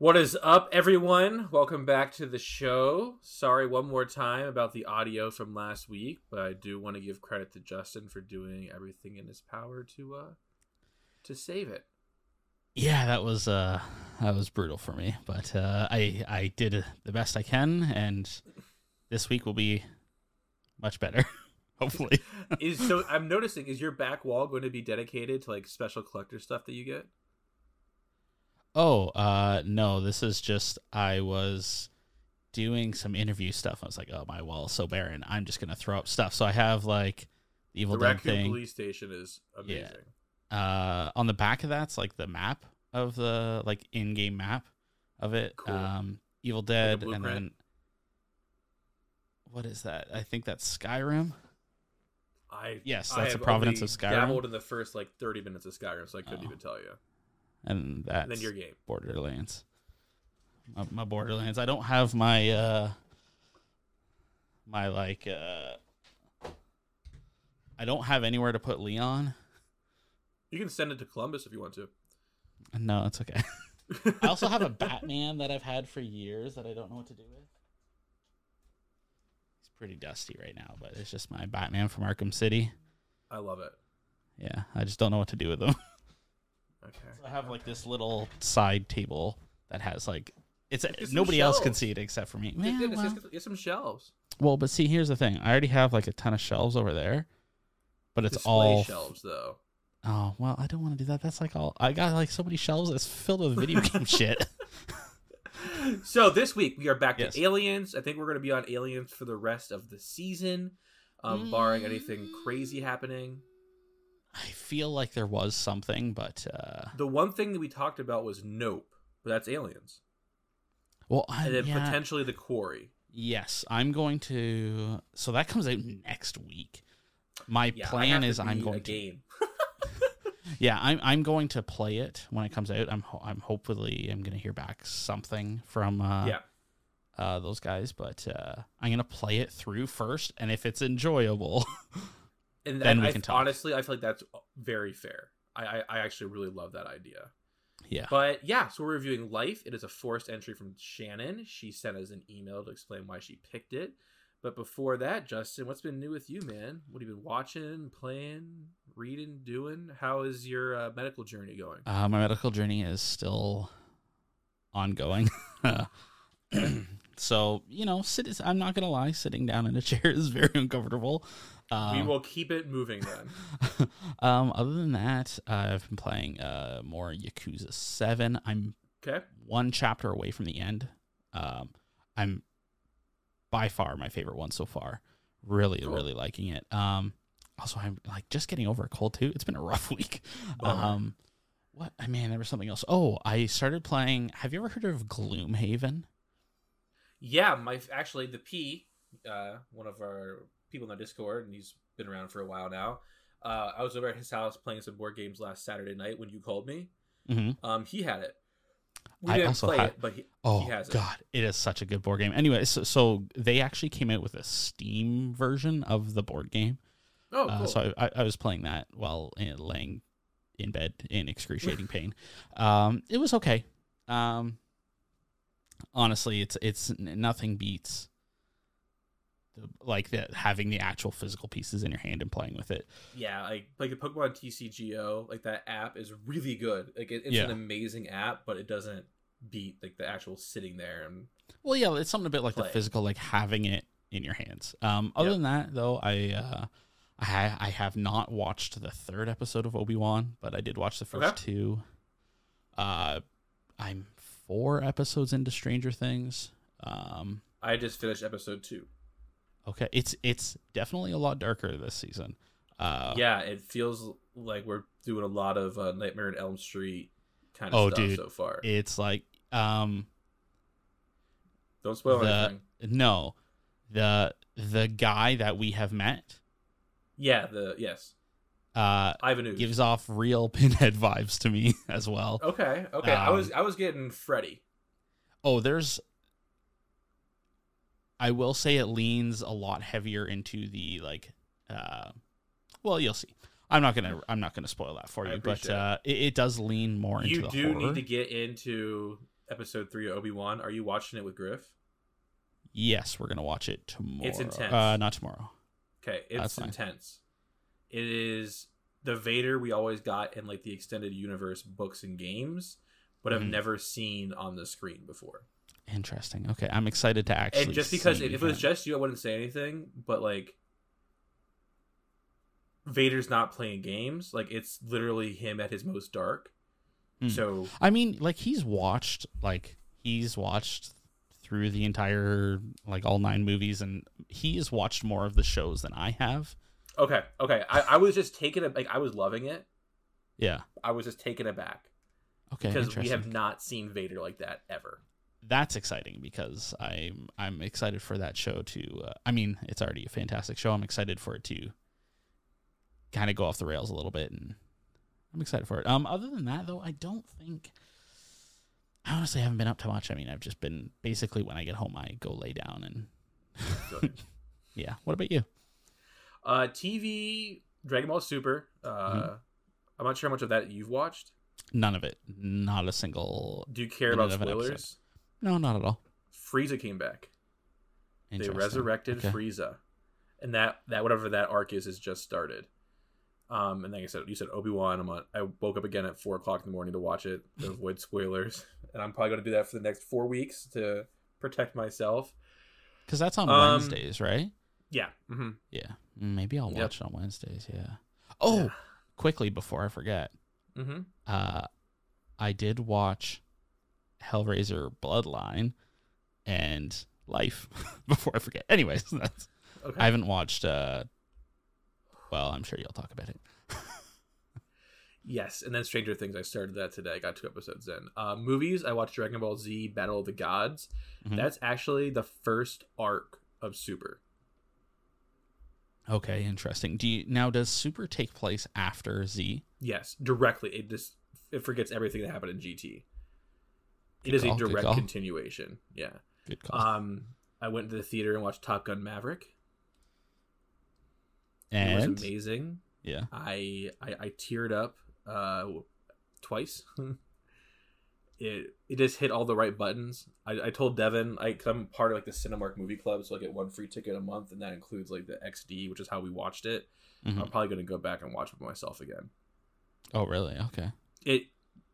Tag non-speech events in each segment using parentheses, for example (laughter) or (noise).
What is up, everyone? Welcome back to the show. Sorry one more time about the audio from last week, but I do want to give credit to Justin for doing everything in his power to uh to save it. Yeah, that was uh that was brutal for me, but uh I I did the best I can and this week will be much better. (laughs) Hopefully. is so I'm noticing is your back wall going to be dedicated to like special collector stuff that you get? Oh, uh no, this is just I was doing some interview stuff. I was like, "Oh, my wall is so barren. I'm just going to throw up stuff." So I have like the Evil the Dead Raccoon thing. Police Station is amazing. uh on the back of that's like the map of the like in-game map of it Cool. um evil dead and then what is that i think that's skyrim I Yes, that's the providence of Skyrim. Dabbled in the first like 30 minutes of Skyrim, so I couldn't Oh. even tell you. And that's And then your game. borderlands. My, my borderlands. I don't have my uh my like uh i don't have anywhere to put leon. You can send it to Columbus if you want to. no it's okay. (laughs) I also have a batman that i've had for years that i don't know what to do with. He's pretty dusty right now but it's just my batman from arkham city. I love it. yeah i just don't know what to do with him (laughs) Okay. So I have like this little side table that has like it's Get some nobody else can shelves. see it except for me. Get, Yeah, well, get, get some shelves. well, but see, here's the thing. I already have like a ton of shelves over there, but it's Display all shelves though. Oh well, I don't want to do that. That's like all I got like so many shelves that's filled with video game (laughs) shit. So this week we are back Yes. to Aliens. I think we're going to be on Aliens for the rest of the season, um, barring anything crazy happening. I feel like there was something, but uh The one thing that we talked about was Nope, but that's Aliens, well, I, and then yeah, potentially the Quarry. yes, I'm going to. So that comes out next week. My Yeah, plan is I'm going to. game. (laughs) Yeah, I'm I'm going to play it when it comes out. I'm ho- I'm hopefully I'm going to hear back something from uh, yeah, uh those guys, but uh I'm going to play it through first, and if it's enjoyable, (laughs) and then I, we I- talk. honestly, I feel like that's very fair. I, I, I actually really love that idea. yeah. But yeah, so we're reviewing Life. It is a forced entry from Shannon. She sent us an email to explain why she picked it. But before that, Justin, what's been new with you, man? What have you been watching, playing, reading, doing? How is your uh, medical journey going? Uh, my medical journey is still ongoing. (laughs) (clears throat) so you know, sit, I'm not gonna lie, sitting down in a chair (laughs) is very uncomfortable. Uh, we will keep it moving then. (laughs) um, other than that, uh, I've been playing uh, more Yakuza Seven. I'm Okay. one chapter away from the end. Um, I'm by far my favorite one so far. Really, Cool. really liking it. Um, also, I'm like just getting over a cold too. It's been a (laughs) rough week. Um, what? I mean, there was something else. Oh, I started playing. Have you ever heard of Gloomhaven? Yeah, my actually the P, uh, one of our people in our Discord, and he's been around for a while now. Uh, I was over at his house playing some board games last Saturday night when you called me. Mm-hmm. Um, he had it. We I didn't also play had- it, but he, Oh he has it. God, it is such a good board game. Anyway, so, so they actually came out with a Steam version of the board game. Oh, cool. Uh, so I, I was playing that while uh, laying in bed in excruciating (laughs) pain. Um, it was okay. Um, honestly, it's it's nothing beats the, like the having the actual physical pieces in your hand and playing with it. Yeah, like like the Pokemon TCGO, like that app is really good. Like it, it's Yeah. an amazing app, but it doesn't beat like the actual sitting there and Well, yeah, it's something a bit like Play. the physical, like having it in your hands. Um, other Yep. than that, though, I uh, I I have not watched the third episode of Obi Wan, but I did watch the first Okay. two. Uh, I'm four episodes into Stranger Things. Um, I just finished episode two. Okay, it's it's definitely a lot darker this season. Uh, yeah, it feels like we're doing a lot of uh, Nightmare on Elm Street kind of Oh, stuff dude. so far. it's like um, Don't spoil the- anything. no, the the guy that we have met Yeah, the yes, uh Ivan gives off real (laughs) pinhead vibes to me as well. Okay, okay. I Um, was I was getting Freddy. Oh, there's. I will say it leans a lot heavier into the like. uh Well, you'll see. I'm not gonna. I'm not gonna spoil that for I you, but it. uh, it, it does lean more into You the do horror. need to get into episode three of Obi Wan. Are you watching it with Griff? Yes, we're gonna watch it tomorrow. It's intense. Uh, not tomorrow. Okay, it's intense. It is the Vader we always got in like the extended universe books and games, but I've Mhm. never seen on the screen before. Interesting. Okay, I'm excited to actually. and just because see if it was just you, I wouldn't say anything. But like, Vader's not playing games. Like it's literally him at his most dark. Hmm. So I mean, like he's watched, like he's watched through the entire, like all nine movies, and he has watched more of the shows than I have. okay, okay. I, I was just taken like I was loving it. Yeah. I was just taken aback Okay. because we have not seen Vader like that ever. That's exciting because I'm I'm excited for that show to. Uh, I mean, it's already a fantastic show. I'm excited for it to kind of go off the rails a little bit, and I'm excited for it. Um, other than that, though, I don't think. I honestly haven't been up to much. I mean, I've just been basically when I get home, I go lay down and. (laughs) Yeah. What about you? Uh, TV Dragon Ball Super. Uh, Mhm. I'm not sure how much of that you've watched. None of it. Not a single. Do you care about spoilers? No, not at all. Frieza came back. They resurrected Okay. Frieza, and that that whatever that arc is has just started. Um, and like I said, you said Obi Wan. I'm on. I woke up again at four o'clock in the morning to watch it to (laughs) avoid spoilers, and I'm probably going to do that for the next four weeks to protect myself. Because that's on Um, Wednesdays, right? Yeah. hmm Yeah. Mm, Maybe I'll Yep. watch it on Wednesdays. Yeah. Oh, quickly before I forget, hmm uh, I did watch Hellraiser Bloodline and Life (laughs) before I forget. Anyways, (laughs) that's, Okay. I haven't watched. Uh, well, I'm sure you'll talk about it. Yes, and then Stranger Things. I started that today. I got two episodes in. Uh, movies. I watched Dragon Ball Z: Battle of the Gods. Mhm. That's actually the first arc of Super. Okay, interesting. Do you now? Does Super take place after Z? Yes, directly. It just it forgets everything that happened in GT. It is call, a direct continuation. Yeah. Good call. Um, I went to the theater and watched Top Gun Maverick. And? It was amazing. yeah, I I, I teared up uh twice. (laughs) it it just hit all the right buttons. I, I told Devin I I'm part of like the Cinemark movie club, so I get one free ticket a month, and that includes like the XD, which is how we watched it. Mhm. I'm probably gonna go back and watch it myself again. Oh, really? Okay. It,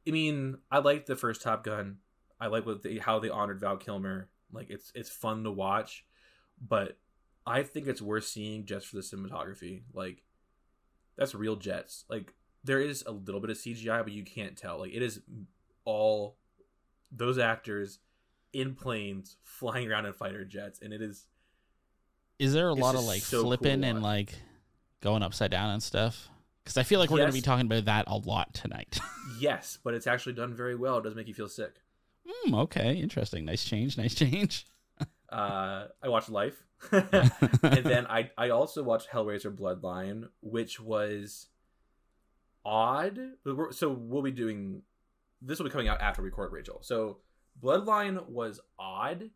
I mean, I liked the first Top Gun. I like what they, how they honored Val Kilmer. Like it's it's fun to watch, but I think it's worth seeing just for the cinematography. Like that's real jets. Like there is a little bit of CGI, but you can't tell. Like it is all those actors in planes flying around in fighter jets, and it is Is there a lot of like so cool flipping and like going upside down and stuff? Because I feel like we're going to be talking about that a lot tonight. (laughs) yes, but it's actually done very well. It doesn't make you feel sick. Hmm, okay, interesting. Nice change. Nice change. (laughs) Uh, I watched Life, (laughs) (laughs) and then I I also watched Hellraiser Bloodline, which was odd. So we'll be doing this will be coming out after we record Rachel. So Bloodline was odd,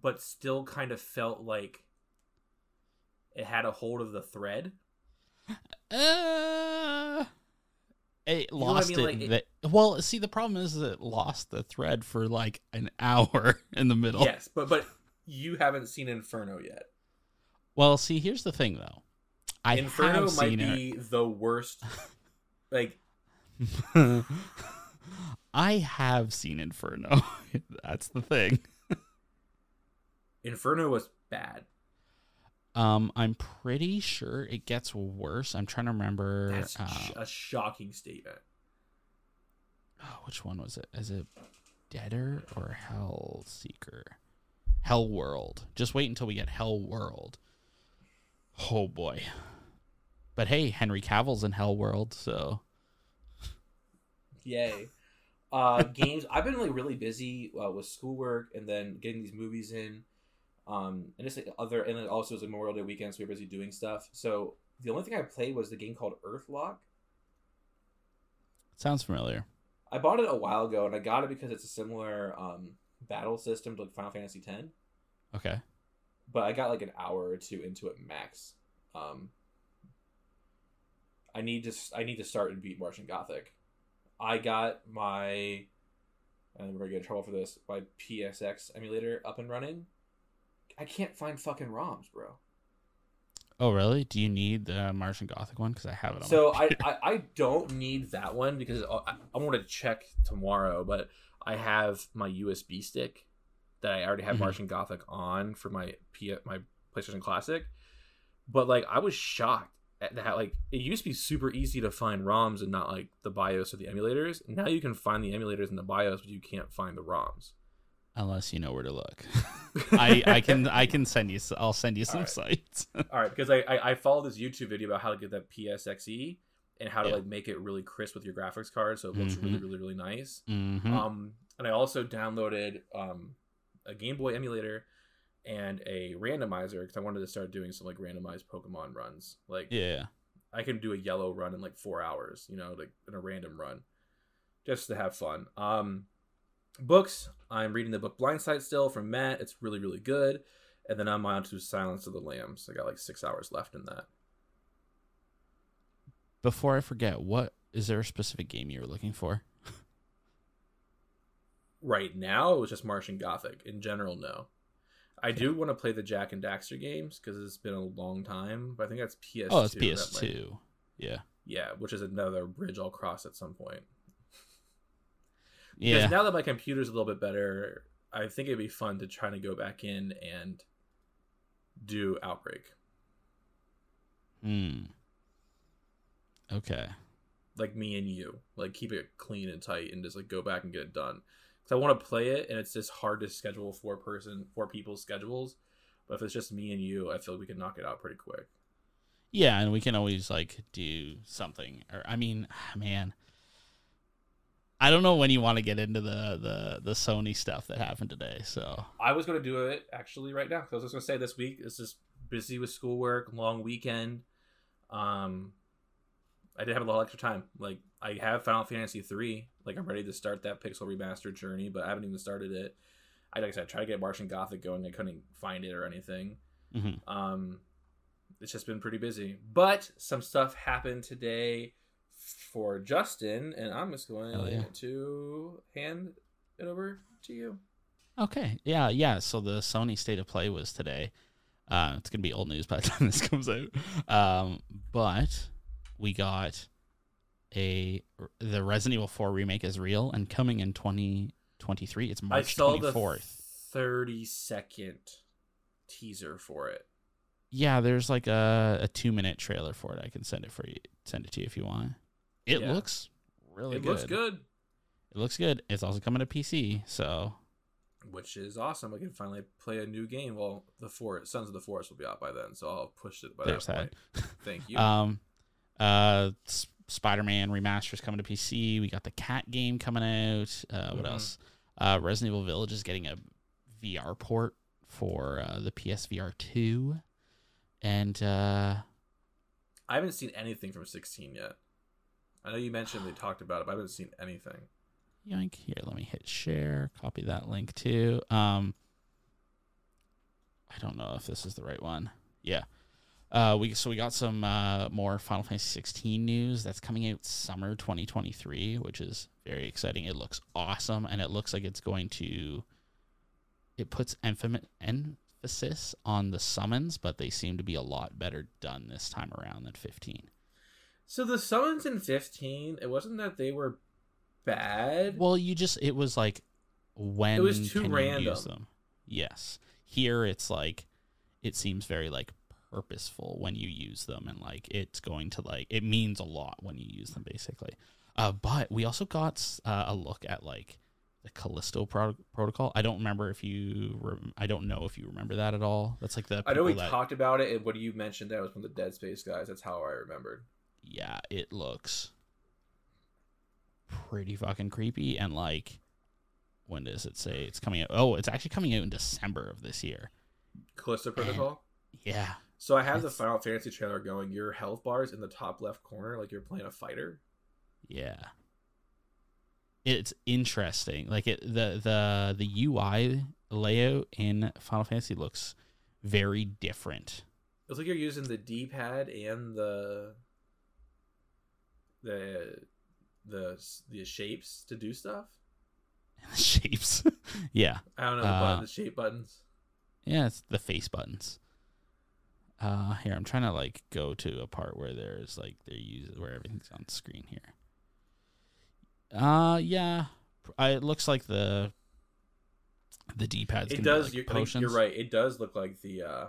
but still kind of felt like it had a hold of the thread. Uh, it know I lost mean? it. Like, it- well, see, the problem is that it lost the thread for like an (laughs) hour in the middle. Yes, but but you haven't seen Inferno yet. Well, see, here's the thing, though. I Inferno have might be the worst. Like. (laughs) I have seen Inferno. (laughs) That's the thing. Inferno was bad. Um, I'm pretty sure it gets worse. I'm trying to remember. That's uh, a shocking statement. oh, which one was it? Is it Deader or Hell Seeker? Hell World. Just wait until we get Hell World. Oh boy. But hey, Henry Cavill's in Hell World, so Yay. Uh, (laughs) games. I've been like really busy uh, with schoolwork and then getting these movies in. Um, and just like other, and then also it was like Memorial Day weekend, so we were busy doing stuff. So the only thing I played was the game called Earthlock. sounds familiar. I bought it a while ago, and I got it because it's a similar um, battle system to like Final Fantasy X. Okay. But I got like an hour or two into it max. Um, I need to I need to start and beat Martian Gothic. I got my and we're gonna get in trouble for this. My PSX emulator up and running. I can't find fucking ROMs, bro. Oh, really? Do you need the Martian Gothic one? Because I have it on. So I. I I don't need that one because I, I want to check tomorrow, but I have my USB stick that I already have Mhm. Martian Gothic on for my P my PlayStation Classic. But like I was shocked at how like it used to be super easy to find ROMs and not like the BIOS or the emulators. Now you can find the emulators in the BIOS, but you can't find the ROMs. Unless you know where to look. (laughs) I I can I can send you. I'll send you some Alright. sites. (laughs) All right, because I, I I followed this YouTube video about how to get that PSXE and how to Yeah. like make it really crisp with your graphics card, so it looks really Mhm. really really nice. hmm Um, and I also downloaded um a Game Boy emulator and a randomizer because I wanted to start doing some like randomized Pokemon runs. Like yeah. I can do a yellow run in like four hours, you know, like in a random run, just to have fun. Um, books. I'm reading the book Blindside still from Matt. It's really really good. And then I'm on to Silence of the Lambs. I got like six hours left in that. Before I forget, what is there a specific game you were looking for? Right now, it was just Martian Gothic. In general, no. I do want to play the Jak and Daxter games because it's been a long time. But I think that's PS2. oh, it's PS2. might- yeah. yeah, which is another bridge I'll cross at some point. Yeah. Because now that my computer's a little bit better, I think it'd be fun to try to go back in and do Outbreak. Hmm. Okay. Like me and you. Like keep it clean and tight and just like go back and get it done. Because I want to play it and it's just hard to schedule four person, four people's schedules. But if it's just me and you, I feel like we can knock it out pretty quick. Yeah, and we can always like do something. Or I mean, man, I don't know when you want to get into the the the Sony stuff that happened today. So I was going to do it actually right now. I was just going to say this week is just busy with schoolwork, long weekend. Um, I did have a lot of extra time. Like I have Final Fantasy three. Like I'm ready to start that Pixel remastered journey, but I haven't even started it. I like I said, try to get Martian Gothic going. I couldn't find it or anything. mhm. Um, it's just been pretty busy. But some stuff happened today for Justin, and I'm just going yeah. to hand it over to you. okay, yeah, yeah. So the Sony State of Play was today. Uh, it's gonna be old news by the time (laughs) this comes out. Um, but we got a the Resident Evil 4 remake is real and coming in 2023. It's I March saw the 24th. 30 second teaser for it. Yeah, there's like a, a two minute trailer for it. I can send it for you. Send it to you if you want. It Yeah. looks really it good. looks good, It looks good. It's also coming to PC, so which is awesome. I can finally play a new game. Well, the Forest, Sons of the Forest will be out by then, so I'll push it by there's that that. point. (laughs) Thank you. Um, uh, S- Spider-Man remasters coming to PC. We got the Cat game coming out. Uh, what Mhm. else? Uh, Resident Evil Village is getting a VR port for uh, the PSVR two, and uh, I haven't seen anything from 16 yet. I know you mentioned they talked about it, but I haven't seen anything. Yank Here, let me hit share. Copy that link too. Um, I don't know if this is the right one. Yeah. Uh, we so we got some uh, more Final Fantasy 16 news that's coming out summer 2023, which is very exciting. It looks awesome, and it looks like it's going to. It puts emph- emphasis on the summons, but they seem to be a lot better done this time around than 15. So the summons in 15, it wasn't that they were bad. Well, you just it was like when It was too random. use them? Yes. Here it's like it seems very like purposeful when you use them and like it's going to like it means a lot when you use them basically. Uh, but we also got uh, a look at like the Callisto pro- protocol. I don't remember if you rem- I don't know if you remember that at all. That's like the I know we that- talked about it, and when you mentioned that was from the Dead Space guys. That's how I remembered. Yeah, it looks pretty fucking creepy and like when does it say it's coming out? Oh, it's actually coming out in December of this year. Callisto Protocol. Yeah. So I have the Final Fantasy trailer going. Your health bars in the top left corner, like you're playing a fighter. Yeah. It's interesting. Like it the the the UI layout in Final Fantasy looks very different. It's like you're using the D-pad and the the the the shapes to do stuff. The (laughs) shapes. (laughs) yeah, I don't know the, Uh, button, the shape buttons. yeah, it's the face buttons. Uh, here I'm trying to like go to a part where there's like they're using where everything's on screen here. Uh, yeah, I, it looks like the the D-pad's It does. Be, you're, like, I think potions. you're right. It does look like the uh,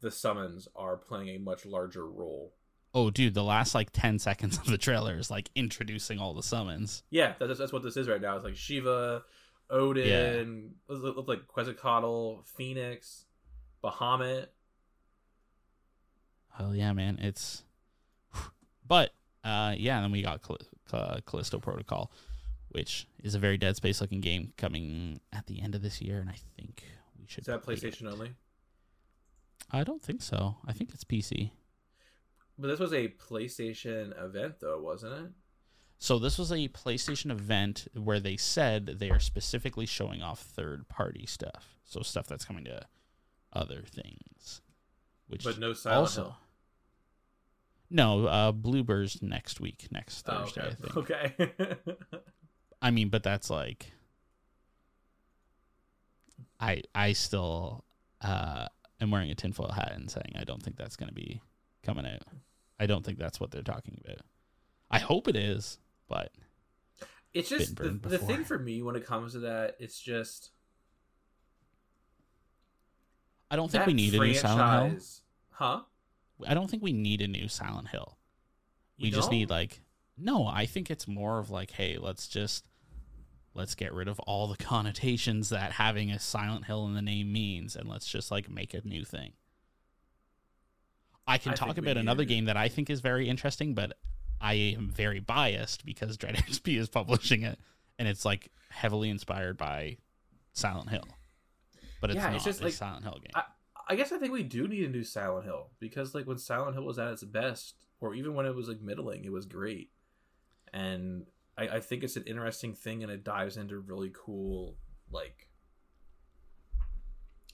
the summons are playing a much larger role. Oh, dude, the last like ten seconds of the trailer is like introducing all the summons. Yeah, that's, that's what this is right now. It's like Shiva, Odin, yeah. look, like Quetzalcoatl, Phoenix, Bahamut. Oh yeah, man, it's. (sighs) But uh, yeah, then we got Cal- Cal- Callisto Protocol, which is a very Dead Space looking game coming at the end of this year, and I think we should. Is that play PlayStation it. only? I don't think so. I think it's PC. But this was a PlayStation event, though, wasn't it? So this was a PlayStation event where they said they are specifically showing off third party stuff. So stuff that's coming to other things. Which But no Silent also Hill. No, uh Bluebirds next week, next Oh, Thursday, I think. (laughs) okay. Okay. (laughs) I mean, but that's like I I still uh am wearing a tinfoil hat and saying I don't think that's gonna be coming out. I don't think that's what they're talking about. I hope it is, but it's just the, the thing for me when it comes to that. It's just I don't think we need a new Silent Hill. Huh? I don't think we need a new Silent Hill. We You just don't? need like no, I think it's more of like, hey, let's just let's get rid of all the connotations that having a Silent Hill in the name means and let's just like make a new thing. I can I talk about another game that I think is very interesting, but I am very biased because Dread (laughs) XP is publishing it and it's like heavily inspired by Silent Hill. But it's Yeah, not it's just a like- Silent Hill game. I, I guess I think we do need a new Silent Hill because like when Silent Hill was at its best, or even when it was like middling, it was great. And I, I think it's an interesting thing, and it dives into really cool like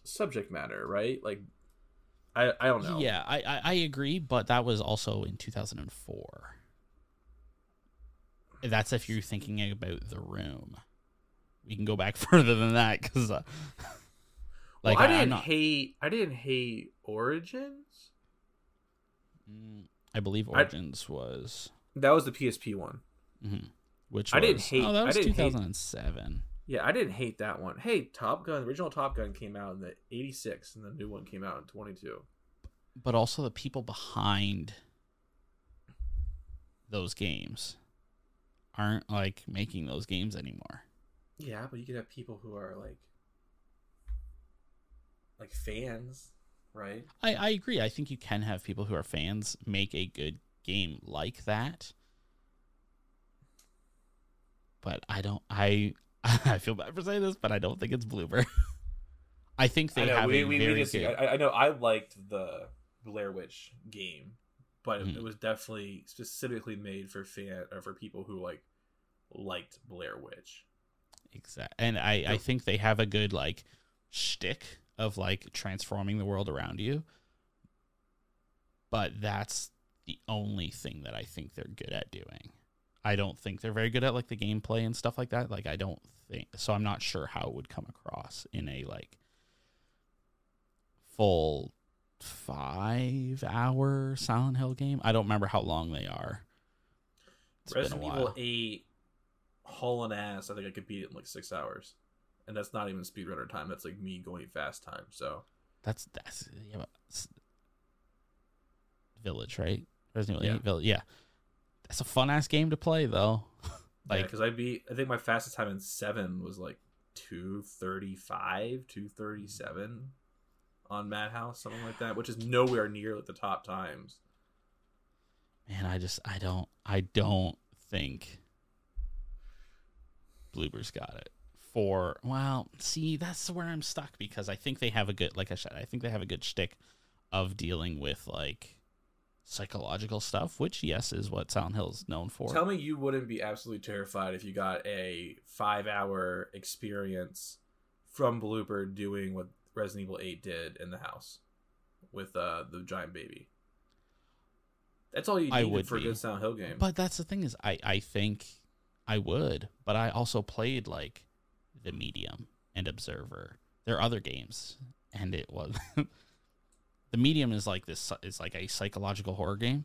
subject matter, right? Like, I I don't know. Yeah, I, I I agree, but that was also in 2004. That's if you're thinking about the room. We can go back (laughs) further than that because, uh, (laughs) Well, like, I I, didn't not. hate. I didn't hate Origins. Mm, I believe I- Origins was, That was the PSP one. mhm, which I didn't hate- Oh, that was didn't hate- 2007. Yeah, I didn't hate that one. Hey, Top Gun, the original Top Gun came out in the '86, and the new one came out in '22. But also the people behind those games aren't like making those games anymore. Yeah, but you could have people who are like, like fans, right? I, I agree. I think you can have people who are fans make a good game like that. But I don't I (laughs) I feel bad for saying this, but I don't think it's Bloober. (laughs) I think they I know, have we, a we, we very just, good I, I know I liked the Blair Witch game, but it, Mhm. it was definitely specifically made for fan or for people who like liked Blair Witch. Exactly, and I, I think they have a good like shtick of like transforming the world around you. But that's the only thing that I think they're good at doing. I don't think they're very good at like the gameplay and stuff like that. Like I don't think so. I'm not sure how it would come across in a like full five hour Silent Hill game. I don't remember how long they are. It's Resident Evil while. Eight, hauling ass. I think I could beat it in like six hours, and that's not even speedrunner time. That's like me going fast time. So That's that's yeah, Village, right? Resident Evil Yeah. 8 Village. Yeah. That's a fun ass game to play though. (laughs) like, because I beat, I think my fastest time in seven was like two thirty five, two thirty seven on Madhouse, something like that, which is nowhere near like the top times. Man, I just I don't I don't think Bloober's got it. For well, see, that's where I'm stuck because I think they have a good like I said, I think they have a good shtick of dealing with like psychological stuff, which yes is what Silent Hill is known for. Tell me you wouldn't be absolutely terrified if you got a five hour experience from Bloober doing what Resident Evil 8 did in the house with uh, the giant baby. That's all you need for a good Silent Hill game. But that's the thing is I I think I would, but I also played like The Medium and Observer. There are other games, and it was (laughs) The Medium is like this is like a psychological horror game.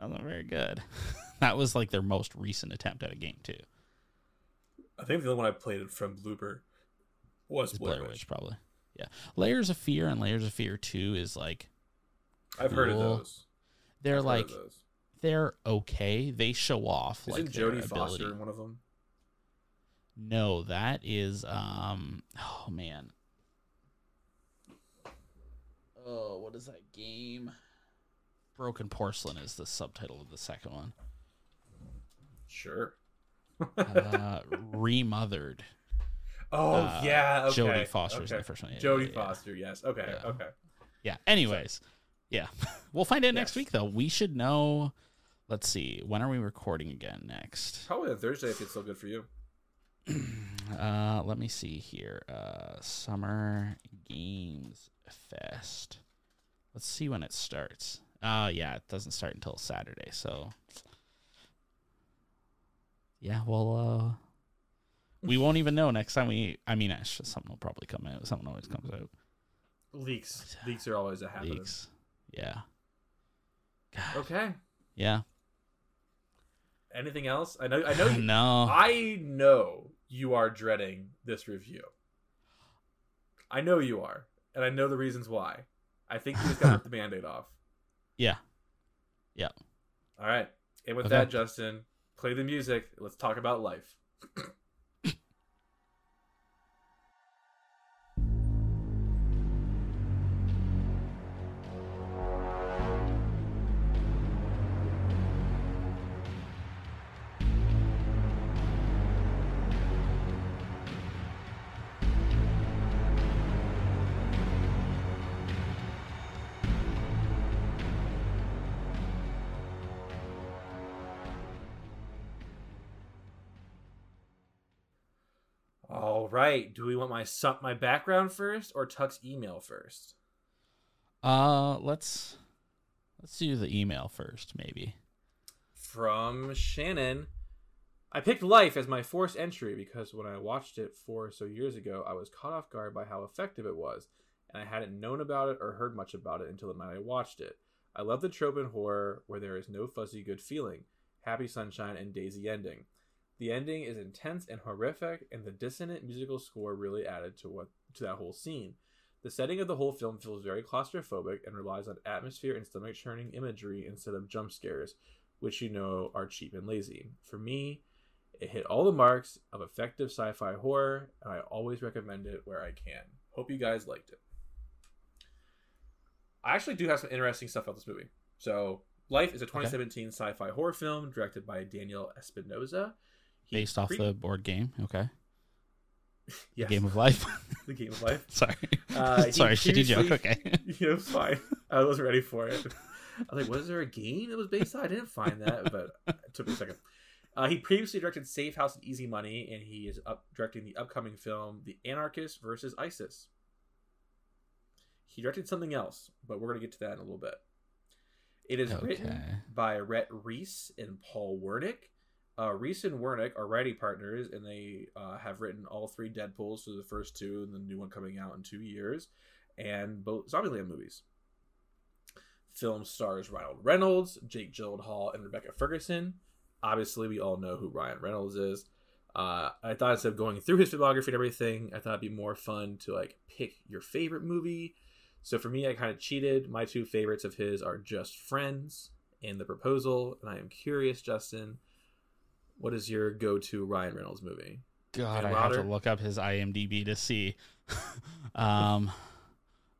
Wasn't very good. (laughs) that was like their most recent attempt at a game too. I think the only one I played from Bloober was Blair, Blair Witch. Witch, probably. Yeah, Layers of Fear and Layers of Fear Two is like I've heard of those. they're I've like those. they're okay. They show off Isn't like Jodie. Foster in one of them? No, that is um oh man. Oh, what is that game? Broken Porcelain is the subtitle of the second one. Sure. Uh (laughs) remothered. oh uh, yeah, okay. Jodie Foster's in okay. the first one. Yeah, Jodie yeah, yeah. Foster, yes. Okay, Yeah. okay. Yeah. Anyways, yeah, (laughs) we'll find out next Yes. week though. We should know. Let's see. When are we recording again next? Probably on Thursday if it's still good for you. (clears throat) Uh, let me see here. Uh, Summer Games Fest. Let's see when it starts. Uh, yeah, it doesn't start until Saturday. So, yeah, well, uh, we won't even know next time we. I mean, something will probably come out. Something always comes out. Leaks. Leaks are always a happening. Leaks. Yeah. God. Okay. Yeah. Anything else? I know. I know. (laughs) You, no. I know you are dreading this review. I know you are, and I know the reasons why. I think you just got to rip the band-aid off. (laughs) Yeah. Yeah. All right. And with Okay. that, Justin, play the music. Let's talk about life. (clears throat) my su- my background first or Tuck's email first? Uh, let's let's do the email first, maybe. From Shannon. I picked Life as my forced entry because when I watched it four or so years ago, I was caught off guard by how effective it was, and I hadn't known about it or heard much about it until the night I watched it. I love the trope in horror where there is no fuzzy good feeling, happy sunshine, and daisy ending. The ending is intense and horrific, and the dissonant musical score really added to what to that whole scene. The setting of the whole film feels very claustrophobic and relies on atmosphere and stomach churning imagery instead of jump scares, which you know are cheap and lazy. For me, it hit all the marks of effective sci fi horror, and I always recommend it where I can. Hope you guys liked it. I actually do have some interesting stuff about this movie. So, Life is a 2017 sci fi horror film directed by Daniel Espinosa. Based off the board game. Okay. (laughs) yes, Game of Life. (laughs) the Game of Life. (laughs) Sorry. Uh, Sorry, shitty joke. Okay. yeah, fine. I wasn't ready for it. I was like, was there a game that was based on? I didn't find that, but it took me a second. Uh, he previously directed Safe House and Easy Money, and he is up directing the upcoming film The Anarchist versus ISIS. He directed something else, but we're going to get to that in a little bit. It is written by Rhett Reese and Paul Wernick. Uh, Reese and Wernick are writing partners, and they uh, have written all three Deadpools, so the first two, and the new one coming out in two years, and both Zombieland movies. Film stars Ronald Reynolds, Jake Gyllenhaal, and Rebecca Ferguson. Obviously, we all know who Ryan Reynolds is. Uh, I thought instead of going through his filmography and everything, I thought it'd be more fun to like pick your favorite movie. So for me, I kind of cheated. My two favorites of his are Just Friends and The Proposal, and I am curious, Justin, what is your go-to Ryan Reynolds movie? God, I have to look up his IMDb to see. (laughs) um,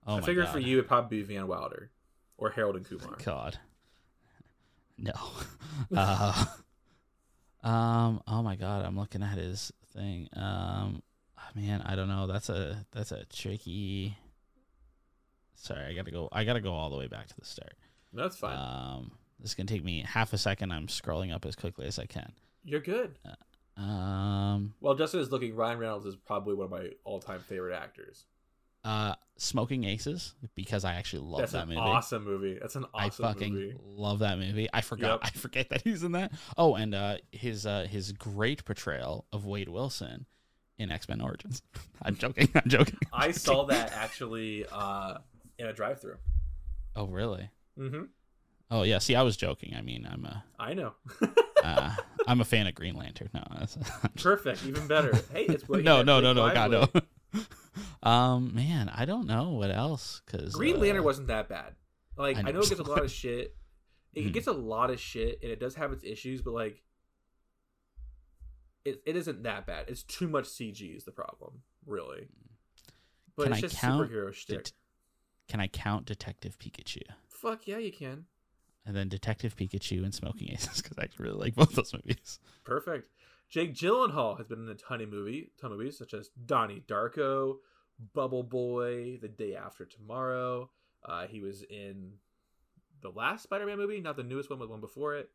oh I my figured God. for you, it'd probably be Van Wilder or Harold and Kumar. God. No. (laughs) uh, um. Oh my God, I'm looking at his thing. Um. Man, I don't know. That's a that's a tricky. Sorry, I gotta go. I gotta go all the way back to the start. That's fine. Um. This is gonna take me half a second. I'm scrolling up as quickly as I can. You're good. Um. Well, Justin is looking. Ryan Reynolds is probably one of my all-time favorite actors. Uh, Smoking Aces because I actually love That's that an movie. awesome movie. That's an awesome I fucking movie. love that movie. I forgot. Yep. (laughs) I forget that he's in that. Oh, and uh, his uh, his great portrayal of Wade Wilson in X Men Origins. (laughs) I'm joking. I'm joking. I'm I joking. saw that actually uh, in a drive-through. Oh, really? Mm-hmm. Oh, yeah. See, I was joking. I mean, I'm a I know. (laughs) uh, I'm a fan of Green Lantern. No, that's, (laughs) Perfect. Even better. Hey, it's what (laughs) you no, no, no, no, God, no. (laughs) Um, man, I don't know what else because Green uh, Lantern wasn't that bad. Like I I know. know it gets a lot of shit. It Mhm. gets a lot of shit, and it does have its issues, but like, it, it isn't that bad. It's too much CG is the problem, really. But Can it's I just count superhero shtick. det- Can I count Detective Pikachu Fuck yeah, you can. And then Detective Pikachu and Smoking Aces (laughs) because I really like both those movies. Perfect. Jake Gyllenhaal has been in a ton of movie, ton of movies such as Donnie Darko, Bubble Boy, The Day After Tomorrow. Uh, he was in the last Spider-Man movie, not the newest one, but one before it.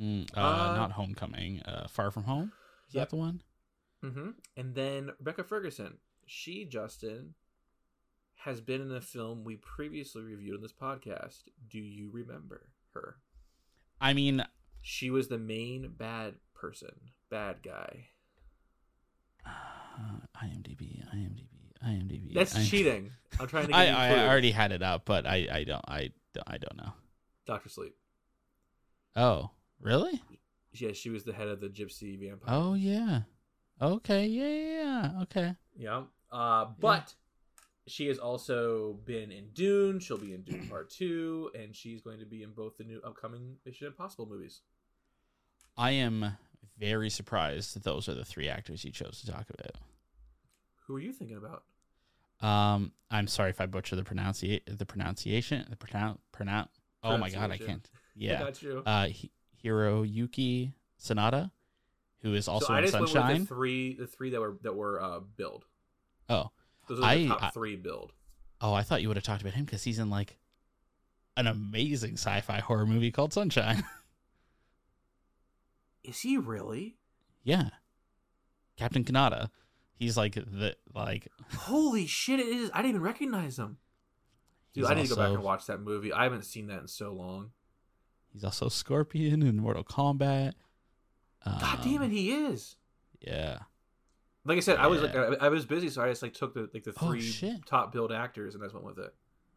Mm, uh, Uh, not Homecoming. Uh, Far From Home. Is Yep. that the one? hmm And then Rebecca Ferguson. She, Justin, has been in a film we previously reviewed on this podcast. Do you remember her? I mean, She was the main bad person, bad guy. (sighs) uh, IMDb, IMDb, IMDb. That's I- cheating. I'm trying to (laughs) get I, I already had it up, but I, I don't I, don't- I don't know. Doctor Sleep. Oh, really? Yeah, she was the head of the gypsy vampire. Oh yeah. Okay. Yeah. Yeah. yeah. Okay. Yeah. Uh, but she has also been in Dune. She'll be in Dune Part (clears throat) Two, and she's going to be in both the new upcoming Mission Impossible movies. I am very surprised that those are the three actors you chose to talk about. Who are you thinking about? Um, I'm sorry if I butcher the pronunciation. The pronunciation. The pronoun. Pronoun. Oh my god, I can't. (laughs) I Yeah. got you. Uh, Hi- Hiroyuki Sanada, who is also so I in just went with Sunshine. the three, the three that were that were uh, billed. oh, Those are the top I- three billed. oh, I thought you would have talked about him because he's in like an amazing sci-fi horror movie called Sunshine. (laughs) Is he really? yeah, Captain Kaneda. He's like the like. (laughs) Holy shit! It is. I didn't even recognize him. Dude, He's I need to go back and watch that movie. I haven't seen that in so long. He's also Scorpion in Mortal Kombat. God damn it, Um, he is. Yeah. Like I said, I was like I, I was busy, so I just like took the like the Oh, three shit. top billed actors and I just went with it.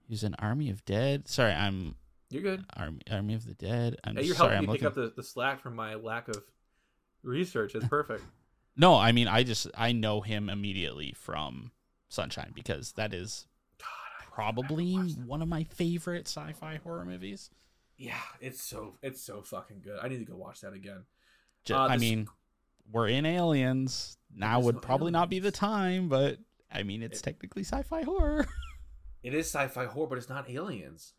He's an Army of Dead. Sorry, I'm You're good. Army Army of the Dead. I'm Hey, you're sorry, helping I'm me pick looking. up the, the slack from my lack of research. It's perfect. (laughs) No, I mean I just I know him immediately from Sunshine because that is God, probably never watched that. one of my favorite sci-fi horror movies. Yeah, it's so it's so fucking good. I need to go watch that again. Uh, I mean, we're in Aliens now. There's Would no probably not be the time, but I mean, it's It- technically sci-fi horror. (laughs) It is sci-fi horror, but it's not aliens.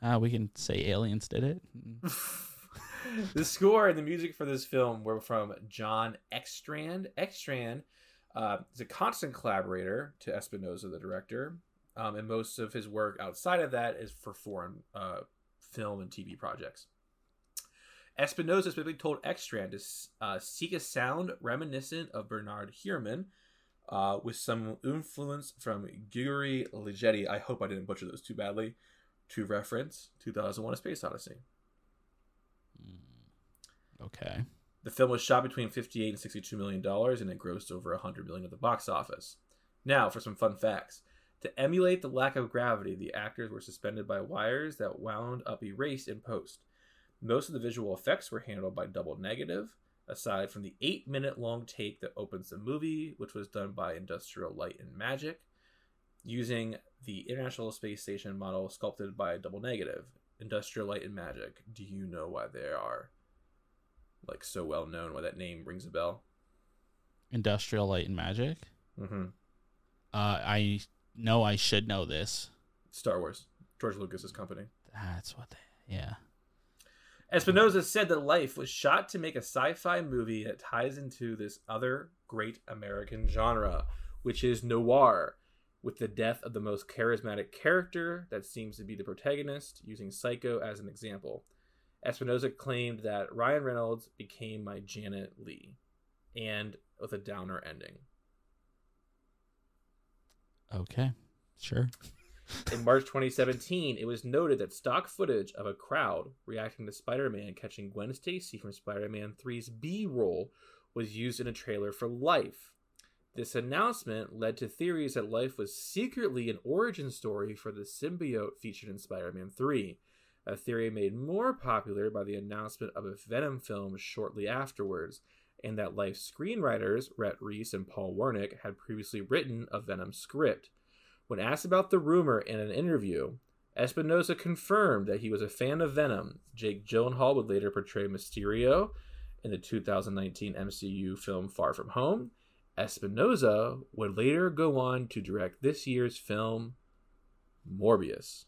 Uh, we can say Aliens did it. (laughs) the score and the music for this film were from Jon Ekstrand. Ekstrand uh, is a constant collaborator to Espinosa, the director, um, and most of his work outside of that is for foreign uh, film and TV projects. Espinosa specifically told Ekstrand to uh, seek a sound reminiscent of Bernard Herrmann, uh, with some influence from Grigori Ligeti. I hope I didn't butcher those too badly. To reference 2001: A Space Odyssey. Mm. Okay. The film was shot between 58 and 62 million dollars and it grossed over 100 million at the box office. Now, for some fun facts. To emulate the lack of gravity, the actors were suspended by wires that wound up erased in post. Most of the visual effects were handled by double negative, aside from the 8 minute long take that opens the movie, which was done by Industrial Light and Magic, using the International Space Station model sculpted by double negative. Industrial Light and Magic. Do you know why they are like so well known? Why that name rings a bell? Industrial Light and Magic. Mm-hmm. Uh, I know I should know this. Star Wars, George Lucas's company. That's what they. Yeah. Espinosa said that Life was shot to make a sci-fi movie that ties into this other great American genre, which is noir, with the death of the most charismatic character that seems to be the protagonist, using Psycho as an example. Espinosa claimed that Ryan Reynolds became my Janet Leigh, and with a downer ending. Okay, sure. In March 2017, it was noted that stock footage of a crowd reacting to Spider Man catching Gwen Stacy from Spider Man 3's B roll was used in a trailer for Life. This announcement led to theories that Life was secretly an origin story for the symbiote featured in Spider Man 3, a theory made more popular by the announcement of a Venom film shortly afterwards, and that Life screenwriters, Rhett Reese and Paul Wernick, had previously written a Venom script. When asked about the rumor in an interview, Espinosa confirmed that he was a fan of Venom. Jake Gyllenhaal would later portray Mysterio in the 2019 MCU film Far From Home. Espinosa would later go on to direct this year's film Morbius.